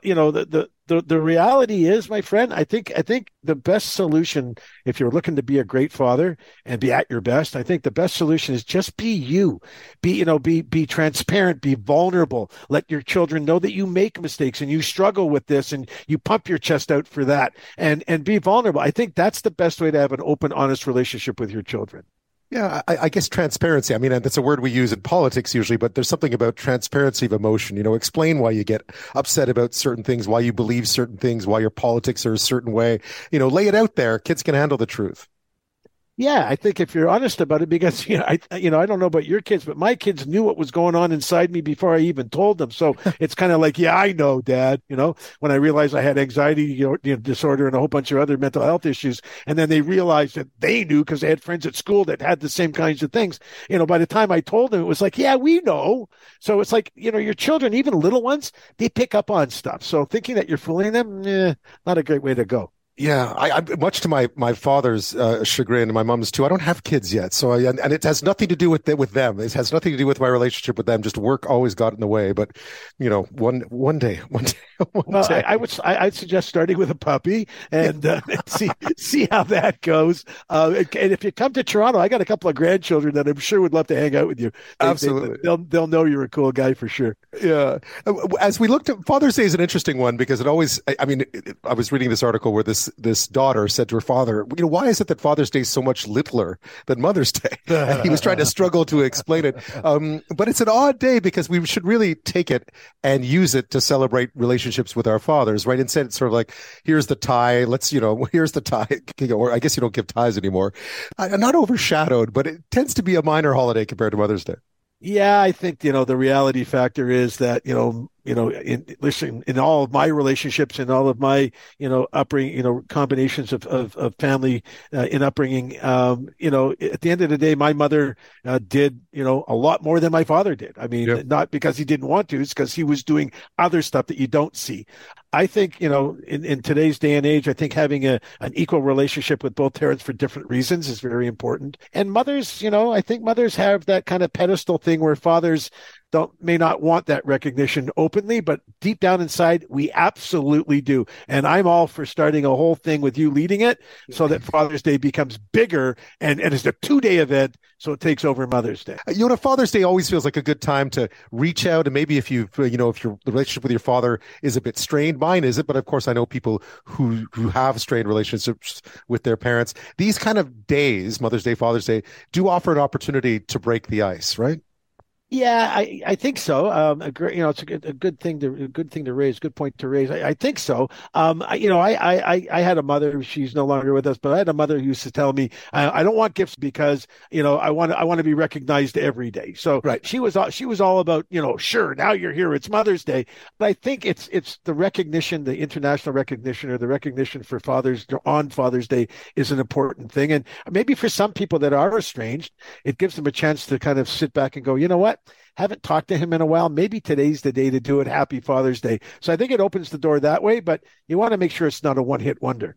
you know the, the the the reality is, my friend, I think I think the best solution if you're looking to be a great father and be at your best, I think the best solution is just be you. Be you know be be transparent, be vulnerable. Let your children know that you make mistakes and you struggle with this and you pump your chest out for that and and be vulnerable. I think that's the best way to have an open, honest relationship with your children. Yeah, I, I, guess transparency. I mean, that's a word we use in politics usually, but there's something about transparency of emotion. You know, explain why you get upset about certain things, why you believe certain things, why your politics are a certain way. You know, lay it out there. Kids can handle the truth. Yeah, I think if you're honest about it, because you know, I you know I don't know about your kids, but my kids knew what was going on inside me before I even told them. So it's kind of like, yeah, I know, Dad. You know, when I realized I had anxiety you know, disorder and a whole bunch of other mental health issues, and then they realized that they knew because they had friends at school that had the same kinds of things. You know, by the time I told them, it was like, yeah, we know. So it's like you know, your children, even little ones, they pick up on stuff. So thinking that you're fooling them, eh, not a great way to go. Yeah, I, I, much to my my father's uh, chagrin and my mom's too. I don't have kids yet, so I, and, and, it has nothing to do with the, with them. It has nothing to do with my relationship with them. Just work always got in the way. But you know, one one day, one day, one well, day. I, I, would I, would suggest starting with a puppy and uh, see see how that goes. Uh, and if you come to Toronto, I got a couple of grandchildren that I'm sure would love to hang out with you. They, Absolutely, they, will they'll know you're a cool guy for sure. Yeah. As we looked at Father's Day is an interesting one because it always. I, mean, I was reading this article where this this daughter said to her father, "You know, why is it that Father's Day is so much littler than Mother's Day?" And he was trying to struggle to explain it. Um, but it's an odd day because we should really take it and use it to celebrate relationships with our fathers, right? Instead, it's sort of like, "Here's the tie. Let's, you know, here's the tie." Or I guess you don't give ties anymore. not overshadowed, but it tends to be a minor holiday compared to Mother's Day. Yeah, I think you know the reality factor is that you know you know, in listen, in all of my relationships and all of my, you know, upbringing, you know, combinations of, of, of family uh, in upbringing, um, you know, at the end of the day, my mother uh, did, you know, a lot more than my father did. I mean, yep. not because he didn't want to, it's because he was doing other stuff that you don't see. I think, you know, in, in today's day and age, I think having a, an equal relationship with both parents for different reasons is very important. And mothers, you know, I think mothers have that kind of pedestal thing where fathers don't may not want that recognition openly, but deep down inside, we absolutely do. And I'm all for starting a whole thing with you leading it so that Father's Day becomes bigger and, and it's a two day event. So it takes over Mother's Day. You know, Father's Day always feels like a good time to reach out. And maybe if you, you know, if your relationship with your father is a bit strained, mine is it. But of course, I know people who, who have strained relationships with their parents. These kind of days, Mother's Day, Father's Day, do offer an opportunity to break the ice, right? Yeah, I, I think so. Um, a great, you know, it's a good, a good thing to a good thing to raise, good point to raise. I, I think so. Um, I, you know, I, I I had a mother. She's no longer with us, but I had a mother who used to tell me, I, I don't want gifts because you know I want I want to be recognized every day. So right. she was she was all about you know, sure, now you're here, it's Mother's Day, but I think it's it's the recognition, the international recognition, or the recognition for Father's on Father's Day is an important thing, and maybe for some people that are estranged, it gives them a chance to kind of sit back and go, you know what Haven't talked to him in a while. Maybe today's the day to do it. Happy Father's Day. So I think it opens the door that way, but you want to make sure it's not a one hit wonder.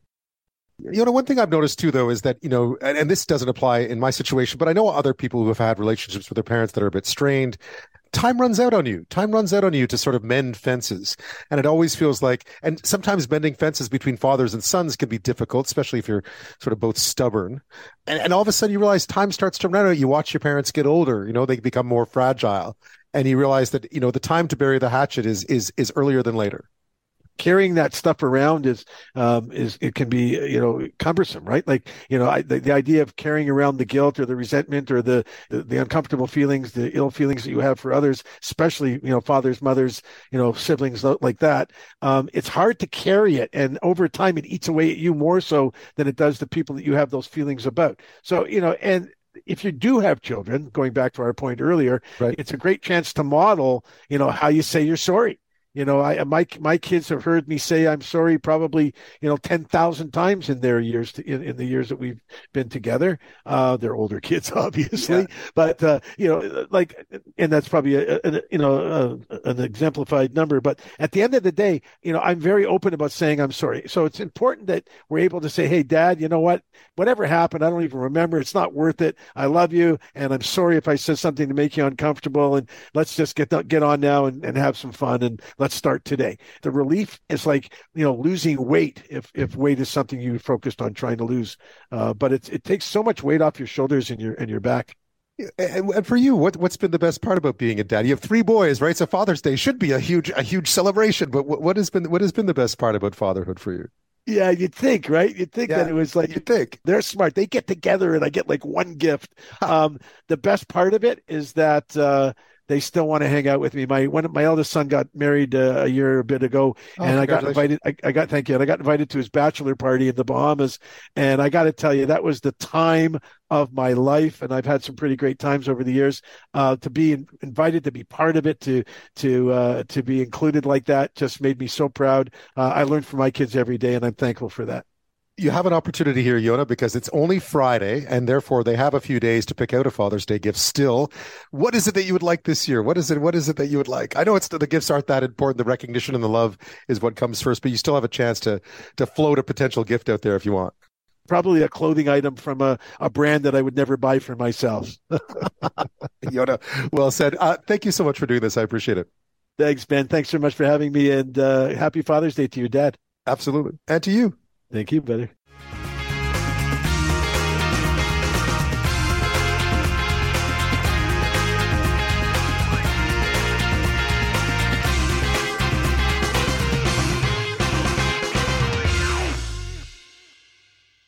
You know, one thing I've noticed too, though, is that, you know, and, and, this doesn't apply in my situation, but I know other people who have had relationships with their parents that are a bit strained. Time runs out on you. Time runs out on you to sort of mend fences. And it always feels like, and sometimes mending fences between fathers and sons can be difficult, especially if you're sort of both stubborn. And, and all of a sudden you realize time starts to run out. You watch your parents get older, you know, they become more fragile. And you realize that, you know, the time to bury the hatchet is, is, is earlier than later carrying that stuff around is um, is it can be you know cumbersome, right? Like you know I, the, the idea of carrying around the guilt or the resentment or the, the, the uncomfortable feelings, the ill feelings that you have for others, especially you know fathers, mothers, you know siblings like that. Um, it's hard to carry it, and over time it eats away at you more so than it does the people that you have those feelings about. So you know and if you do have children, going back to our point earlier, right. it's a great chance to model, you know, how you say you're sorry. You know, I my my kids have heard me say I'm sorry probably you know ten thousand times in their years to, in, in the years that we've been together. Uh, they're older kids, obviously, yeah. but uh, you know, like, and that's probably a, a you know a, an exemplified number. But at the end of the day, you know, I'm very open about saying I'm sorry. So it's important that we're able to say, "Hey, Dad, you know what? Whatever happened, I don't even remember. It's not worth it. I love you, and I'm sorry if I said something to make you uncomfortable. And let's just get get on now and, and have some fun and." Let's start today. The relief is like you know losing weight if if weight is something you focused on trying to lose, uh, but it it takes so much weight off your shoulders and your and your back. And for you, what what's been the best part about being a dad? You have three boys, right? So Father's Day should be a huge a huge celebration. But what, what has been what has been the best part about fatherhood for you? Yeah, you'd think, right? You'd think yeah, that it was like you think they're smart. They get together and I get like one gift. um, the best part of it is that uh, they still want to hang out with me. My one, my eldest son got married uh, a year a bit ago, oh, and I got invited. I, I, got thank you, and I got invited to his bachelor party in the Bahamas. And I got to tell you, that was the time of my life, and I've had some pretty great times over the years. Uh, to be in, invited to be part of it, to to uh, to be included like that, just made me so proud. Uh, I learn from my kids every day, and I'm thankful for that you have an opportunity here, Yonah, because it's only Friday, and therefore they have a few days to pick out a Father's Day gift. Still, what is it that you would like this year? What is it? What is it that you would like? I know it's the gifts aren't that important. The recognition and the love is what comes first, but you still have a chance to to float a potential gift out there if you want. Probably a clothing item from a, a brand that I would never buy for myself. Yonah, well said. Uh, thank you so much for doing this. I appreciate it. Thanks, Ben. Thanks so much for having me, and uh, happy Father's Day to your dad. Absolutely, and to you. Thank you, brother.